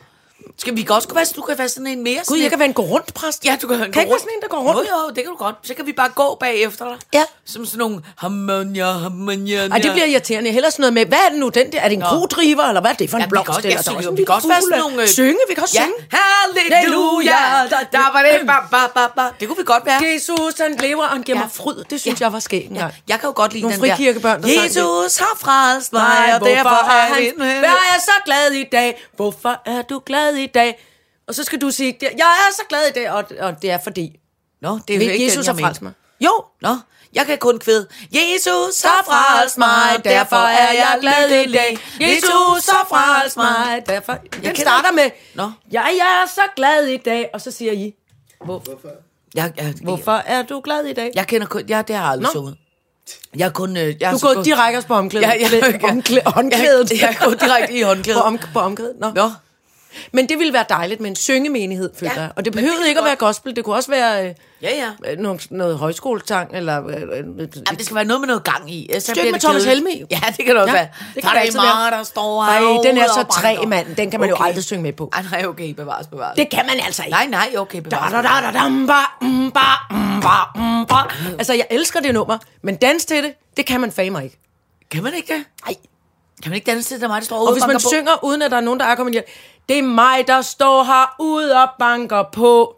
Skal vi også kunne være, du kan være sådan en mere Gud, jeg en- kan være en gå rundt præst. Ja, du kan, kan ikke være sådan en, der går rundt. Jo, jo, det kan du godt. Så kan vi bare gå bagefter dig. Ja. Som sådan nogle harmonia, harmonia. Ej, det bliver irriterende. Jeg hellere sådan noget med, hvad er det nu, den der? Er det en Nå. kodriver, eller hvad er det for en Ja, vi kan blomst? også- vi en kan også være sådan nogle, Synge, vi kan også Ja, synge. halleluja. Der var det, ba, ba, ba, ba. Det kunne vi godt være. Jesus, han lever, og han giver Ja. mig fryd. Det synes Ja. jeg var skægt engang. Jeg kan jo godt lide Nogle den der. frikirkebørn, der. Jesus har frelst mig, og derfor er han, han... Hvad er jeg så glad i dag? Hvorfor er du glad i dag? Og så skal du sige, jeg er så glad i dag, og, og det er fordi, Nå, det er jo ikke Jesus den, har jeg mente. mig. Jo, Nå, jeg kan kun kvæde. Jesus har frelst mig, derfor er jeg glad i dag. Jesus har frelst mig. Derfor, den kender- starter med, Nå. ja, jeg er så glad i dag, og så siger I, Jeg, jeg, hvorfor er du glad i dag? Jeg kender kun... Ja, det har jeg aldrig Nå. sunget. Jeg er kun... øh, Jeg Du er gået direkte på omklædet. Ja, ja, ja. Omklæ- håndklædet. Jeg, jeg er gået direkte i håndklædet. på, om, på omklædet. Nå. Nå, Men det ville være dejligt med en syngemenighed, føler Ja, jeg. Og det det behøvede kan ikke at godt. være gospel. Det kunne også være øh, ja, ja. øh, noget, noget højskoletang, eller... Øh, øh, Jamen, det skal være noget med noget gang i. så Stykke med det Thomas. Helmig. Ja, det kan det også Ja, være. det kan Der det er meget, der står Ej, herude den er så træ, mand. Den kan man jo aldrig synge med på. Ej, nej, okay, bevares, bevares. Det kan man altså ikke. Nej, nej, okay, bevares. da, da, da. Altså, jeg elsker det nummer, men dans til det, det kan man fame ikke. Kan man ikke det? Nej. Kan man ikke danse til, det er mig, der står Og hvis man på? synger, uden at der er nogen, der er kommet hjem, det er mig, der står herude og banker på.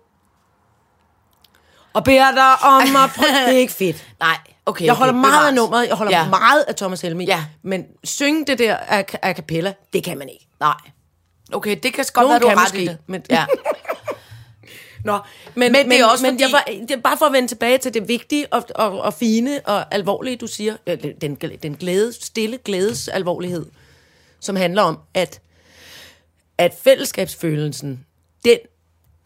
Og beder dig om at prøve. Det er ikke fedt. Nej, okay, Jeg okay, holder meget af nummeret, jeg holder ja. meget af Thomas Helmi. Ja. Men synge det der a, a cappella, det kan man ikke. Nej. Okay, det kan godt Nogen være, du har ret i det. men- Ja. Nå, men, Men det er også men fordi- jeg var, det er bare for at vende tilbage til det vigtige og, og, og fine og alvorlige, du siger. Den, den glæde, stille glædes alvorlighed, som handler om, at, at fællesskabsfølelsen, den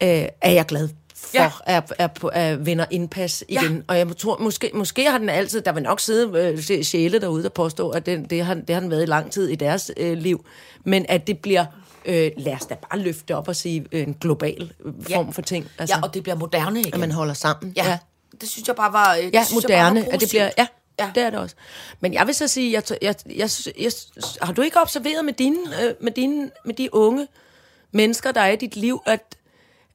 øh, er jeg glad for, Ja. er, er, er vinder indpas igen. Ja. Og jeg tror, måske, måske har den altid, der vil nok sidde øh, sjæle derude, der påstår, at den, det, har, det har den været i lang tid i deres øh, liv. Men at det bliver, øh, lad os da bare løfte op og sige, øh, en global øh, form for ting. Altså, ja, og det bliver moderne igen. at man holder sammen. ja. ja. Det synes jeg bare var... øh, Ja, bare var moderne, at det bliver, ja, Ja. det er det også. Men jeg vil så sige, jeg, jeg, jeg, jeg, har du ikke observeret med dine, øh, med, dine, med de unge mennesker, der er i dit liv, at,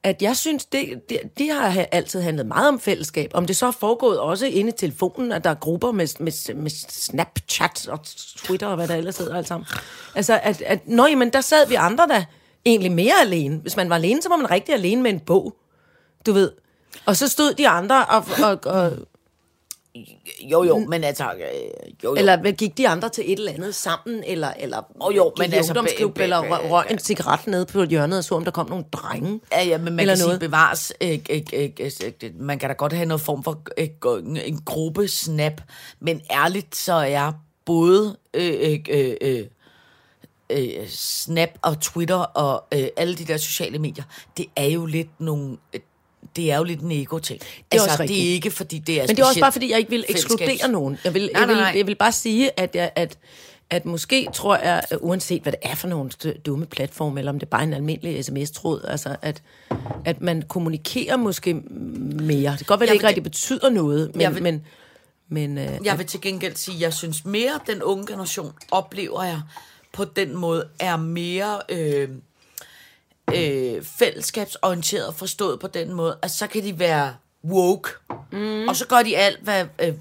at jeg synes, det, de, de har altid handlet meget om fællesskab. Om det så er foregået også inde i telefonen, at der er grupper med, med, med Snapchat og Twitter og hvad der ellers hedder alt sammen. Altså, at, at nå, jamen, der sad vi andre der egentlig mere alene. Hvis man var alene, så var man rigtig alene med en bog, du ved. Og så stod de andre og, og, og jo, jo, men altså... Øh, jo, jo. Eller hvad, gik de andre til et eller andet sammen, eller, eller Åh, jo, men altså, ungdomsklub, eller røg, en cigaret nede på hjørnet og så, om der kom nogle drenge. Ja, ja, men man Eller kan noget. sige bevares. Øh, øh, øh, øh, øh, man kan da godt have noget form for øh, en gruppe snap, men ærligt så er både øh, øh, øh, øh, Snap og Twitter og øh, alle de der sociale medier, det er jo lidt nogle... Det er jo lidt en ego-ting. Det er altså, også det rigtigt. er ikke, fordi det er Men det er også bare, fordi jeg ikke vil ekskludere nogen. Jeg vil, Nej, jeg, vil, nej, nej. jeg vil bare sige, at, jeg, at, at måske tror jeg, uanset hvad det er for nogle dumme platforme, eller om det er bare en almindelig sms-tråd, altså at, at man kommunikerer måske mere. Det kan godt være, det ikke rigtig betyder noget, men, Jeg vil- men, men øh, Jeg vil til gengæld sige, at jeg synes mere, at den unge generation oplever jeg på den måde, er mere øh, øh, fællesskabsorienteret forstået på den måde, at så kan de være woke, mm. og så gør de alt, hvad øh,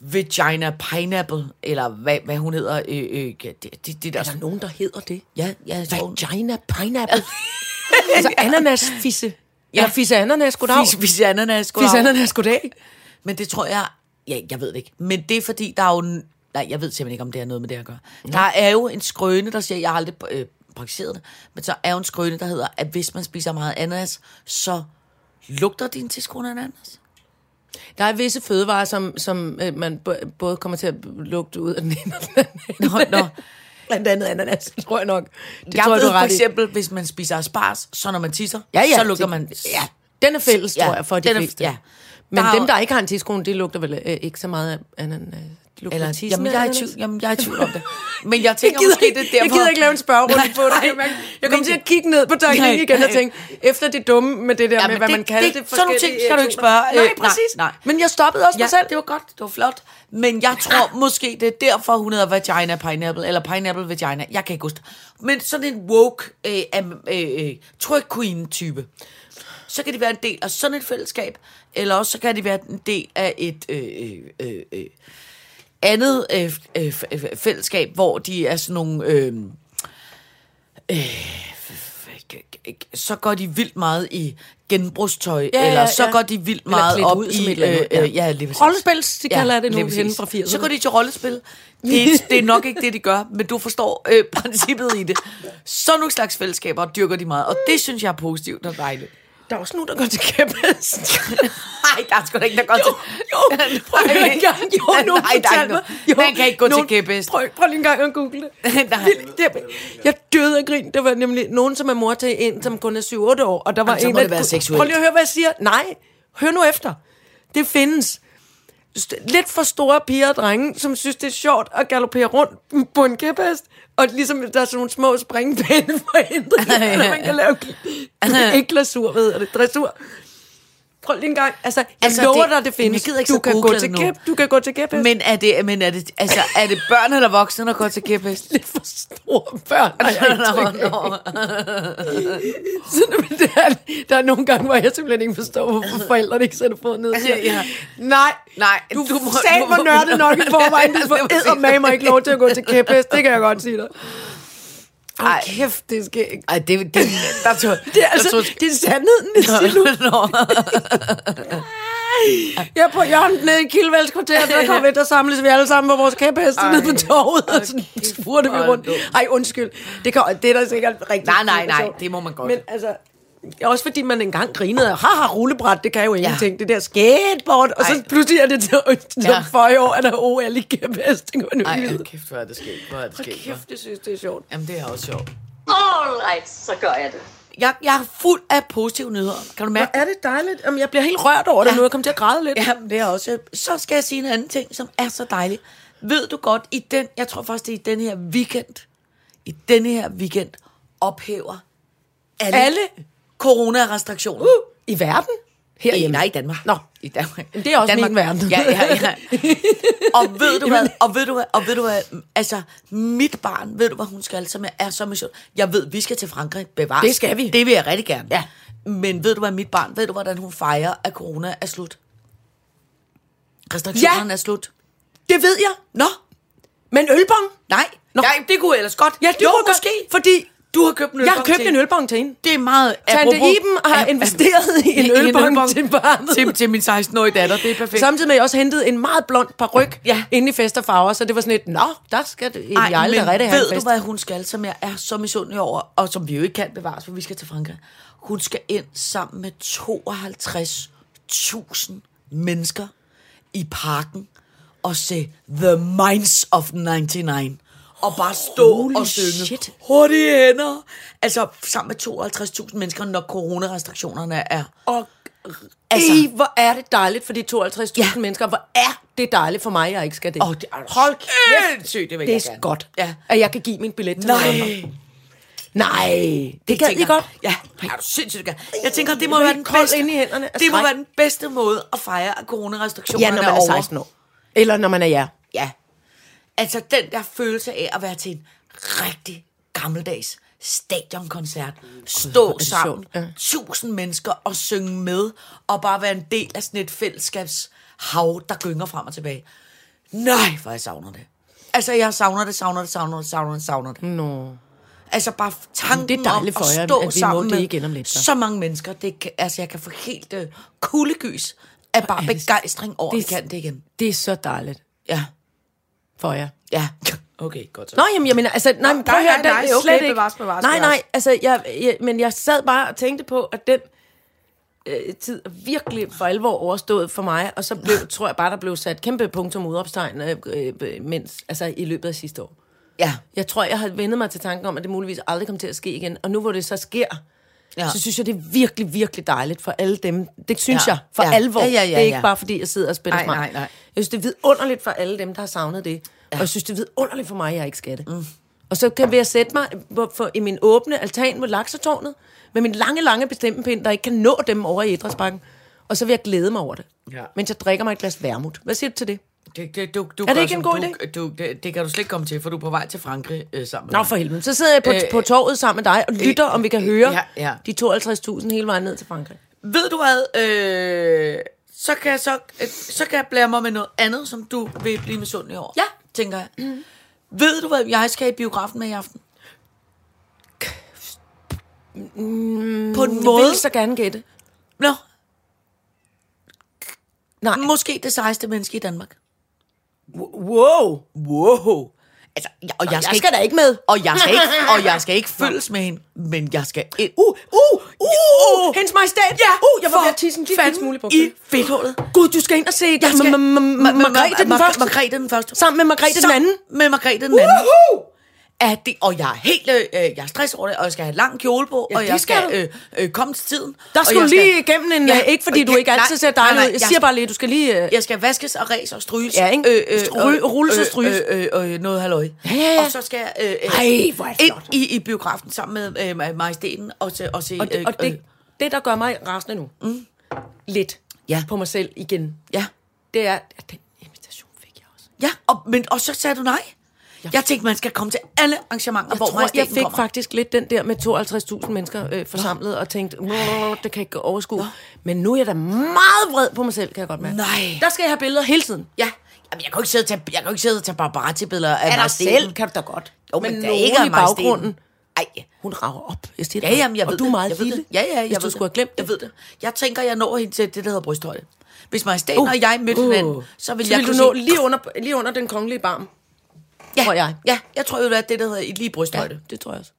vagina pineapple, eller hvad, hvad hun hedder, øh, øh, det, det, det der... er der nogen, der hedder det? Ja, ja, Vagina pineapple. altså ananasfisse. Ja, eller fisse ananas, goddag. Fis, fis ananas, goddag. Fisse ananas, goddag. Men det tror jeg... Ja, jeg ved det ikke. Men det er fordi, der er jo... Nej, jeg ved simpelthen ikke, om det har noget med det at gøre. Der er jo en skrøne, der siger... Jeg har aldrig øh, praktiseret det. Men så er jo en skrøne, der hedder, at hvis man spiser meget ananas, så lugter din tidskone af ananas. Der er visse fødevarer, som, som øh, man b- både kommer til at lugte ud af den ene og den anden. Nå, nå. Blandt andet ananas, tror jeg nok. Det Jeg tror ved du for ret i. eksempel, hvis man spiser asparges, så når man tisser, Ja, ja, så lugter det- man... Ja, den er fælles, Ja, tror jeg, for de den er- fleste. ja. Men Der er dem, der ikke har en tidskone, de lugter vel øh, ikke så meget af ananas. Eller, jamen, jeg er, tvivl, jamen, jeg er i tvivl om det. Men jeg Jeg tænker gider, måske, det er derfor... jeg gider ikke lave en spørgerunde på det. Nej, Jeg, jeg kommer til at kigge ned på Nej, igen og nej. tænke, efter det dumme med det der Ja, med, hvad det- man kalder det- det, sådan nogle ting skal du ikke spørge. Øh, Nej, nej, præcis. nej. Men jeg stoppede også Ja, mig selv. det var godt. Det var flot. Men jeg tror måske, det er derfor, hun hedder vagina pineapple, eller pineapple vagina. Jeg kan ikke huske det. Men sådan en woke øh, øh, øh, twerk queen type. Så kan de være en del af sådan et fællesskab, eller også så kan de være en del af et øh, øh, øh, andet øh, øh, øh, fællesskab, hvor de er sådan nogle... Øh, så går de vildt meget i genbrugstøj, Ja, ja, eller så ja. går de vildt meget op ud i... eller andet, øh, ja. øh, ja, lige præcis. Rollespil, de kalder det nu præcis. fra 80'erne. Så går de til rollespil. Det, det er nok ikke det, de gør, men du forstår øh, princippet i det. Sådan nogle slags fællesskaber dyrker de meget, og det synes jeg er positivt og dejligt. Der er også nogen, der går til kæphest. Nej, der er sgu da ikke, der går til... Jo, prøv lige en gang. Jo, nogen Nej, der er ikke noget. Man kan ikke gå til nogen- kæphest. Prøv, prøv lige en gang at google det. Nej. Vildt. Det- Jeg døde af grin. Der var nemlig nogen, som er mor til en, som kun er 7-8 år. Og der var Jamen, så en, må der- det være seksuelt. Prøv lige at høre, hvad jeg siger. Nej, hør nu efter. Det findes. Lidt for store piger og drenge, som synes, det er sjovt at galopere rundt på en kæphest. Og ligesom, der er sådan nogle små springpinde for hindringer, man kan lave ikke glasur, hvad hedder det, dressur. Prøv lige en gang. Altså, jeg Altså, lover det- dig, det findes. jeg gider ikke du kan, gå til kæp, du kan gå til kæphest. Men er det, men er det, altså, er det børn eller voksne, der går til kæphest? lidt for store børn. indtryk af. nå. Så det er, der er nogle gange, hvor jeg simpelthen ikke forstår, hvorfor forældrene ikke sætter foden ned. og Ja. Nej, Nej, du, du sagde mig nørdet nok i forvejen. Du får eddermame ikke lov til at gå til kæphest. Det kan jeg godt sige dig. Ej, Ej. kæft, det skal ikke. Ej, det, det, der tog, Det er, altså, det er sandheden, det siger du. Nå. Jeg er på hjørnet nede i Kildevælskvarteret, der kommer vi, der samles vi alle sammen på vores kæpheste nede på torvet, og så spurgte vi rundt. Ej, undskyld. Det, kan, det er da sikkert rigtigt. Nej, nej, nej, det må man godt. Men altså, også fordi man engang grinede haha, rullebræt, det kan jo ingenting. Det der skateboard, og så Ej. pludselig er det til, Ja. ja. 40 år, at der er OL i jo Ej, kæft, hvor er det sket. Hvor er det sket. Kæft, det synes det er sjovt. Jamen, det er også sjovt. All right, så gør jeg det. Jeg, jeg er fuld af positive nyheder. Kan du mærke Hvor er det dejligt. Jamen, jeg bliver helt rørt over det Ja. nu. Jeg kommer til at græde lidt. Ja, det er også. Så skal jeg sige en anden ting, som er så dejlig. Ved du godt, i den, jeg tror faktisk, det er i den her weekend, i denne her weekend, ophæver alle, Alle? Coronarestriktioner. Uh, I verden? Her I, nej, i Danmark. Nå. I Danmark. Men det er også Danmark. min verden. Ja, ja, ja. Og ved du hvad, og ved du hvad, og ved du hvad, altså, mit barn, ved du hvad hun skal, som jeg er så mission. Jeg ved, vi skal til Frankrig, bevares. Det skal vi. Det vil jeg rigtig gerne. Ja. Men ved du hvad, mit barn, ved du hvordan hun fejrer, at corona er slut? Restriktionerne Ja. er slut. Det ved jeg. Nå, Men ølbong? nej. Nå. Nej, det kunne jeg ellers godt. Ja, det jo, kunne godt, måske. Fordi Du har købt en jeg ølbong har købt til en ølbong til hende. Det er meget Tante apropos- Iben har Ja, investeret i en ølbong til barnet. Til, til min 16-årige datter, det er perfekt. Samtidig med, at jeg også hentede en meget blond paryk Ja. inde i fest og farver, så det var sådan et, nå, der skal det, Ej, jeg aldrig rigtig have ved du, hvad hun skal, som jeg er så misundelig over, og som vi jo ikke kan bevare, for vi skal til Frankrig? Hun skal ind sammen med 52.000 mennesker i parken og se The Minds of 99. Og bare stå Holy og synge shit. hurtige hænder. Altså sammen med 52.000 mennesker, når coronarestriktionerne er. Og Altså, Ej, hvor er det dejligt for de 52.000 ja. mennesker. Hvor er det dejligt for mig, jeg ikke skal det. Åh, det er Hold kæft, sygt, det vil det jeg er gerne. godt, Ja. at jeg kan give min billet til Nej. november. Nej, det gad I godt. Ja, det er du sindssygt gerne. Jeg tænker, det må være er den bedste, inde i hænderne det må være den bedste måde at fejre, at coronarestriktionerne Ja, når man er over. 16 år. Eller når man er jer. Ja. Altså den der følelse af at være til en rigtig gammeldags stadionkoncert. Stå det sammen, ja. tusind mennesker og synge med, og bare være en del af sådan et fællesskabshav, der gynger frem og tilbage. Nej, hvor jeg savner det. Altså, jeg savner det, savner det, savner det, savner det, savner det. Nå. Altså bare tanken det er dejligt om for at jer, stå at vi må sammen det igen om lidt, så. så mange mennesker. Det kan, altså, jeg kan få helt uh, kuldegys af bare er det- begejstring over, det- at vi kan det igen. Det er så dejligt Ja, for jer. ja. Okay, godt så. Nå, jamen, jeg mener, altså, nej, men prøv at nej, høre, nej, den, det er okay, slet ikke. bevares, bevares, nej, nej, altså, jeg, jeg, men jeg sad bare og tænkte på, at den øh, tid er virkelig for alvor overstået for mig, og så blev, tror jeg bare, der blev sat kæmpe punktum udopstegn, øh, øh, mens, altså, i løbet af sidste år. Ja, Jeg tror, jeg har vendet mig til tanken om, at det muligvis aldrig kommer til at ske igen. Og nu hvor det så sker, Ja. så synes jeg, det er virkelig, virkelig dejligt for alle dem. Det synes Ja. jeg, for Ja. alvor. Ja, ja, ja, det er ikke bare, fordi jeg sidder og spiller smart. nej, nej. Jeg synes, det er vidunderligt for alle dem, der har savnet det. Ja. Og jeg synes, det er vidunderligt for mig, at jeg ikke skal det. Mm. Og så kan jeg sætte mig på, for, i min åbne altan med laksetårnet, med min lange, lange bestemmepind, der ikke kan nå dem over i Idrætsbakken. Og så vil jeg glæde mig over det. Ja. Mens jeg drikker mig et glas vermut. Hvad siger du til det? Det, det, du, du det gør ikke en god du, idé? Du, det, det kan du slet ikke komme til, for du er på vej til Frankrig øh, sammen med Nå for helvede. Så sidder jeg på, Øh, på torvet sammen med dig og lytter, om vi kan høre ja, ja. de 52.000 hele vejen ned til Frankrig. Ved du hvad? Øh, så, kan jeg så, øh, så kan jeg blære mig med noget andet, som du vil blive misundelig over. Ja. Tænker jeg. Mm. Ved du hvad, jeg skal i biografen med i aften? På en Jeg måde. vil så gerne gætte. Nå, Nej. måske det sejeste menneske i Danmark. Wow. Wow. Altså, jeg, og jeg, Jeg skal, skal da ikke med. Og jeg skal ikke, og jeg skal ikke følges med hende, men jeg skal ind. Uh, uh, uh, hendes majestæt. Ja, uh, jeg var ved at tisse en lille fanden smule på i fedthullet. Gud, du skal ind og se Margrethe den første. Margrethe den første. Sammen med Margrethe den anden. Med Margrethe den anden. At det, og jeg er helt, øh, jeg er stress over det, og jeg skal have lang kjole på, Ja, og jeg skal skal, øh, øh, komme til tiden. Der og skal du lige igennem en... Ja, ikke fordi og du ikke altid ser dejlig ud. Jeg jeg siger bare lige, du skal lige... øh, Jeg skal vaskes og ræs og stryges. Ja, ikke? Stry- rulles og stryges. Øh, øh, øh, øh, noget halløj. Ja, ja, ja. Og så skal jeg øh, øh, Ej, hvor ind i, i biografen sammen med øh, majestæten og se... Og, se Og, det, øh, og det, øh, det, der gør mig rasende nu, mm. lidt Ja. på mig selv igen, ja. det er, at den invitation fik jeg også. Ja, og, men, og så sagde du nej. Jeg tænkte, man skal komme til alle arrangementer, Jeg hvor tror, jeg fik kommer. faktisk lidt den der med 52.000 mennesker øh, forsamlet, og tænkte, "Åh, det kan jeg ikke overskue. Men nu er jeg da meget vred på mig selv, kan jeg godt mærke. Nej. Der skal jeg have billeder hele tiden. Ja, Jamen, jeg kan ikke sidde og tage, jeg kan ikke sidde og tage paparazzi-billeder af majestæten. selv kan du da godt. Jo, men, men der er ikke i baggrunden. Ej, Hun rager op. Jeg siger det ja, jamen, jeg og ved du er det. meget jeg ved lille. det. Ja, ja, jeg Hvis ved du skulle have glemt det. Jeg ved det. Jeg tænker, jeg når hende til det, der hedder brysthøjde. Hvis majestæten uh, og jeg mødte uh, hinanden, så vil så jeg vil du nå sige- lige under, lige under den kongelige barm. Ja, tror jeg. Ja, jeg tror jo, det er det, der hedder i lige brysthøjde. Ja. det tror jeg også.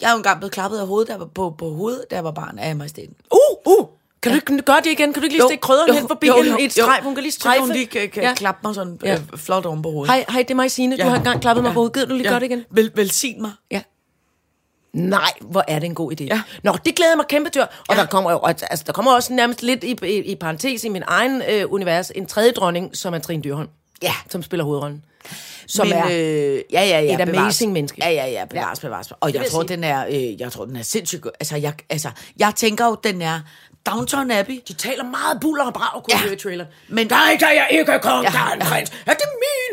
Jeg er jo engang blevet klappet af hovedet, der var på, på hovedet, jeg var barn af majestæten. Uh, uh. Kan du ikke gøre det igen? Kan du ikke lige stikke krydderen hen forbi hende i et strejf? Hun kan lige Så strejfe. hun lige kan, kan Ja. ja. klappe mig sådan Ja. øh, flot oven på hovedet. Hej, hej, det er mig, Signe. Du har engang klappet mig på hovedet. Gider du lige gøre det igen? Vel, velsign mig. Ja. Nej, hvor er det en god idé. Ja. Nå, det glæder mig kæmpe til. Og Ja. der kommer jo altså, der kommer også nærmest lidt i, i, i parentes i min egen øh, univers en tredje dronning, som er Trine Dyrholm. Ja. Som spiller hovedrollen. Som Men, er... øh, ja, ja, ja, et bevares. amazing menneske. Ja, ja, ja, bevares, bevares. Og jeg tror, sige. den er, øh, jeg tror, den er sindssygt god. Altså, jeg, altså, jeg tænker jo, den er Downton Abbey. De taler meget buller og brav, kunne Ja. ja. traileren. Men- dig kan jeg ikke komme, Ja, der er en ja. prins. Er det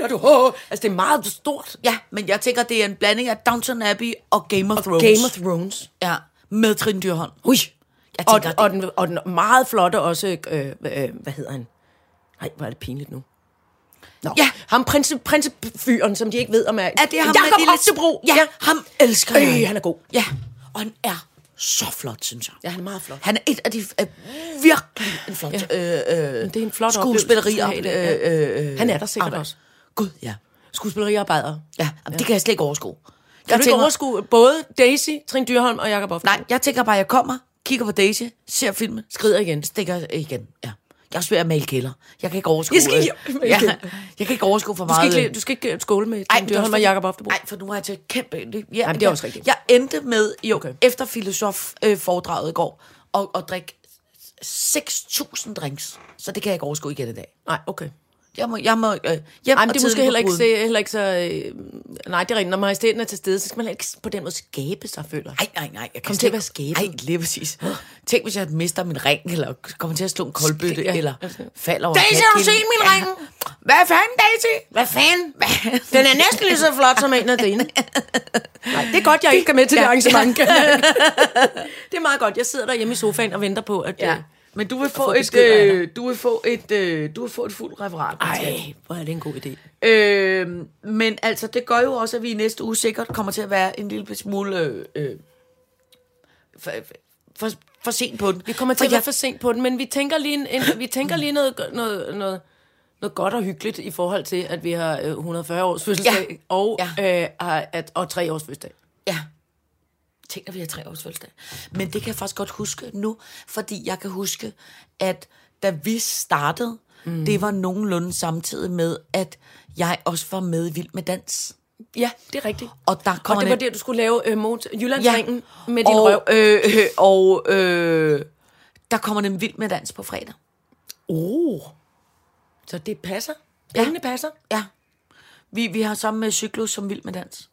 og du har? Altså, det er meget stort. Ja, men jeg tænker, det er en blanding af Downton Abbey og Game of Thrones. Game of Thrones. Ja, med Trine Dyrholm. Ui. Jeg Og, tænker, og, den, og den meget flotte også, øh, øh, hvad hedder han? Nej, hvor er det pinligt nu. Nå. Ja. Ham prinse, prinsefyren, som de ikke ved om er... Er det ham Jakob med lille- Oftebro. Ja, ham elsker jeg. Øh, han er god. Ja, og han er så flot, synes jeg. Ja, han er meget flot. Han er et af de øh, virkelig en flot Ja. øh, øh, Det er en flot skuespillerier. det, ja. øh, Han er der sikkert arbejde. også. Gud, ja. Skuespilleriarbejder. Ja, jamen, det kan jeg slet ikke overskue. Kan Jeg du ikke tænker, overskue både Daisy, Trine Dyrholm og Jakob Oftebro? nej, jeg tænker bare, at jeg kommer, kigger på Daisy, ser filmen, Skrider igen. stikker igen. Ja. Jeg er svær at male kælder. Jeg kan ikke overskue... Jeg skal øh, kælder. jeg kan ikke overskue for Du skal meget... ikke, øh, du skal ikke øh, skåle med Ej, også og fordi- Jakob Oftebro. Nej, for nu har jeg til kæmpe... Det, ja, Jamen, det er også rigtigt. Jeg endte med, jo, Okay. efter filosof-foredraget i går, og, og drikke 6.000 drinks, så det kan jeg ikke overskue igen i dag. Nej, okay. Jeg må, jeg må øh, hjem Ej, men det er måske heller ikke, se, heller ikke så... Øh, nej, det er rigtigt. Når majestæten er til stede, så skal man heller ikke på den måde skabe sig, føler. Nej, nej, nej. Jeg kan Kom til at være ikke- skæbnen. Ej, lige præcis. Tænk, hvis jeg mister min ring, eller kommer til at slå en koldbøtte, Ja. eller falder over Daisy, har du set min ring? Hvad fanden, Daisy? Hvad fanden? Den er næsten lige så flot som en af dine. Nej, det er godt, jeg ikke skal med til det arrangement. det er meget godt. Jeg sidder der hjemme i sofaen og venter på, at... Ja. øh, Men du vil få et, øh, du vil få et, øh, du vil få et fuldt referat. Ej, hvor er det en god idé. Øh, men altså, det gør jo også, at vi i næste uge sikkert kommer til at være en lille smule øh, øh, for, for, for sent på den. Vi kommer til For at være jeg- for sent på den, men vi tænker lige, en, en, vi tænker lige noget, noget, noget, noget godt og hyggeligt i forhold til, at vi har øh, 140 års fødselsdag Ja. og, Ja. øh, at, og tre års fødselsdag. Ja. Tænk, at vi har tre års fødselsdag. Men det kan jeg faktisk godt huske nu, fordi jeg kan huske, at da vi startede, mm. det var nogenlunde samtidig med, at jeg også var med i Vild med Dans. Ja, det er rigtigt. Og der Og kommer det var en- der, du skulle lave øh, mot- Jyllandsringen ja. med din og, røv. Øh, øh, og øh, der kommer den Vild med Dans på fredag. Oh. Så det passer. Pengene passer. Ja. Vi, vi har sammen med Cyklus som Vild med Dans.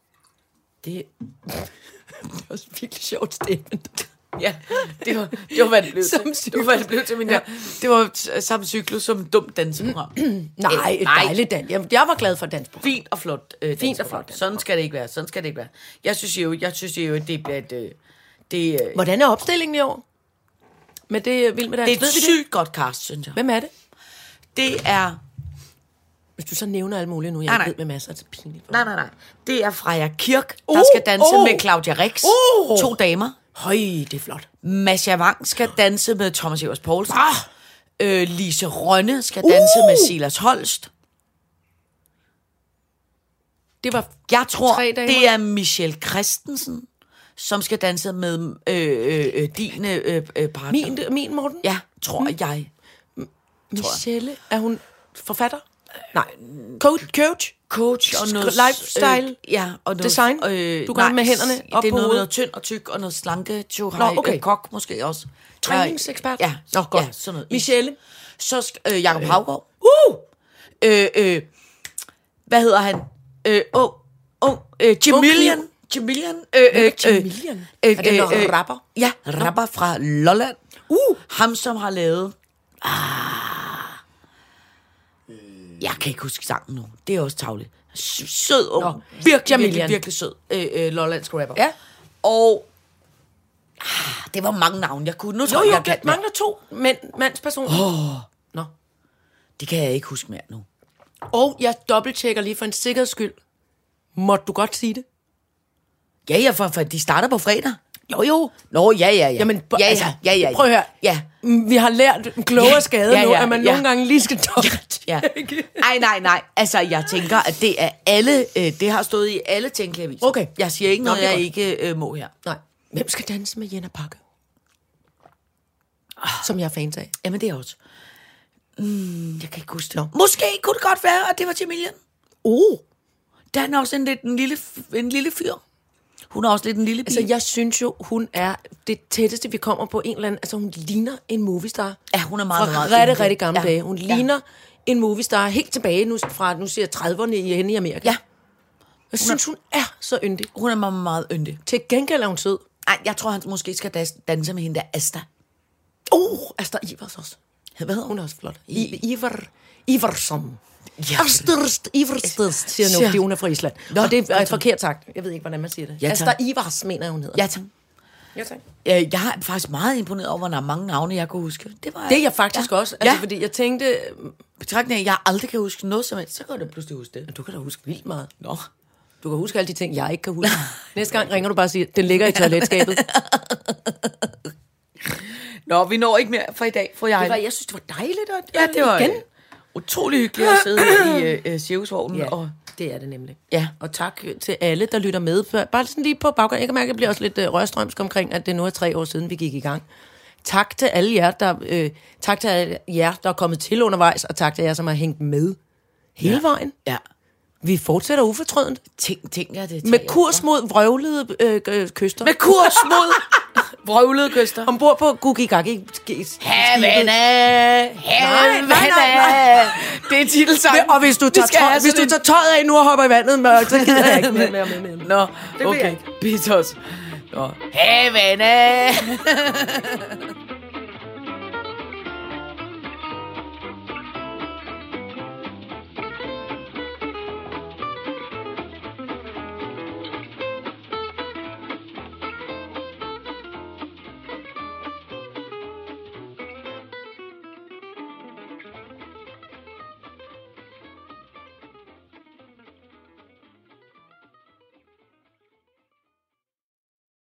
Det, det også virkelig sjovt statement. Ja, det var, det var hvad det blev Som til. Det var, hvad det blev til min ja. Det var samme cyklus som dumt danseprogram. Nej, et nej. dejligt dans. Jeg, jeg var glad for dans. Fint og flot. Øh, Fint og flot Sådan skal det ikke være. Sådan skal det ikke være. Jeg synes jo, jeg synes jo at det bliver et... Øh, det, øh, Hvordan er opstillingen i år? Med det øh, vild med dans. det er et sygt godt cast, synes jeg. Hvem er det? Det er... Hvis du så nævner alle mulige nu, jeg Nej, nej. ved med masser, så det pinligt. Nej, nej, nej. Det er Freja Kirk, der Uh, skal danse uh, med Claudia Rix. uh. To damer. Høj, det er flot. Masha Wang skal danse med Thomas Evers Poulsen. Ah. Øh, Lise Rønne skal danse Uh. med Silas Holst. Det var Jeg tror, det er Michelle Christensen, som skal danse med øh, øh, øh, din øh, øh, partner. min, min Morten. Ja, tror mm. jeg. Michelle, er hun forfatter? Nej. Coach? Coach? Coach og noget... Lifestyle? Øh, ja, og noget, Design? Du gør med hænderne op det er noget, noget tynd og tyk og noget slanke. Tjohaj, Nå, okay. øh, kok måske også. Træningsekspert? Ja, Nå, godt. Ja, sådan noget. Michelle? Så øh, Jacob Havgaard. Uh! Øh, øh, hvad hedder han? Øh, oh, oh, øh, Jamilian. Kniv. Jamilian. Øh, øh, øh, Jamilian? Er det noget rapper? Ja, rapper fra Lolland. Uh. Ham, som har lavet... Ah, jeg kan ikke huske sangen nu. Det er også tavligt. Sød og Nå, virkelig, virkelig, Jamilian. virkelig sød øh, øh, lollandsk rapper. Ja. Og ah, det var mange navne, jeg kunne. Nu tror Jo, jeg, jo, jeg mangler to mænd, mandspersoner. Oh. Nå. Det kan jeg ikke huske mere nu. Og jeg dobbelttjekker lige for en sikkerheds skyld. Måtte du godt sige det? Ja, ja, for, for de starter på fredag. Jo, jo. Nå, ja, ja, ja. Jamen, ja, altså, ja, ja, ja. prøv at høre. Ja, Mm, Vi har lært klogere Ja, skade ja, nu, ja, at man ja. nogle gange lige skal dobbelt. ja. Ej, nej, nej. Altså, jeg tænker, at det er alle... Øh, det har stået i alle tænkelige aviser. Okay. Jeg siger ikke Nå, noget, er jeg ikke øh, må her. Nej. Hvem skal danse med Jenna Pakke? Som jeg er fans af. Jamen, det er også... Mm, jeg kan ikke huske det. Måske kunne det godt være, at det var Jamilian. Oh. Der er også en, lidt, en, lille, en lille fyr. Hun er også lidt en lille Altså, pige. jeg synes jo, hun er det tætteste, vi kommer på en eller anden... Altså, hun ligner en moviestar. Ja, hun er meget, fra meget rigtig, yndig. rigtig gamle Ja. dage. Hun Ja. ligner en moviestar helt tilbage nu fra, nu siger jeg 30'erne i, henne i Amerika. Ja. Jeg synes, hun er så yndig. Hun er meget, meget yndig. Til gengæld er hun sød. Ej, jeg tror, han måske skal dans- danse med hende der Asta. Oh, Astrid Ivers også. Hvad hedder Hun hun? er også flot. I, Ivar Ivarsson. Ja. Astrid Iverstedst, siger Ja. fordi hun er fra Island. Nå, og det er så. forkert sagt. Jeg ved ikke, hvordan man siger det. Ja, tak. Ivars, mener jeg, hun hedder. Ja, tak. ja tak. Jeg er faktisk meget imponeret over, hvor der er mange navne, jeg kunne huske. Det, var, Det er jeg faktisk ja. også. Altså, ja. fordi jeg tænkte, Betragtning af, at jeg aldrig kan huske noget som helst, så kan jeg da pludselig huske det. du kan da huske vildt meget. Nå. Du kan huske alle de ting, jeg ikke kan huske. Næste gang ringer du bare og siger, den ligger i toiletskabet. Nå, vi når ikke mere for i dag, for jeg. Det var, jeg synes, det var dejligt. At, ja, det var igen. Utrolig hyggeligt at sidde i øh, øh, cirkusvognen. Ja, Og, det er det nemlig. Ja. Og tak til alle, der lytter med. Bare sådan lige på baggrund. Jeg kan mærke, at jeg bliver også lidt øh, rørstrømsk omkring, at det nu er tre år siden, vi gik i gang. Tak til alle jer, der, øh, tak til alle jer, der er kommet til undervejs, og tak til jer, som har hængt med hele ja. vejen. ja. Vi fortsætter ufortrødent. Tænk, tænk jer det. Med kurs mod vrøvlede øh, øh, kyster. Med kurs mod Vrøvlede kyster. Ombord på Gugi Gagi. Havana, Havana. Det er titelsangen. Og hvis du tager, tøj, hvis du tager tøjet af nu og hopper i vandet mørkt, så gider jeg ikke mere. mere, mere. Nå, okay. Beatles. Nå. Havana.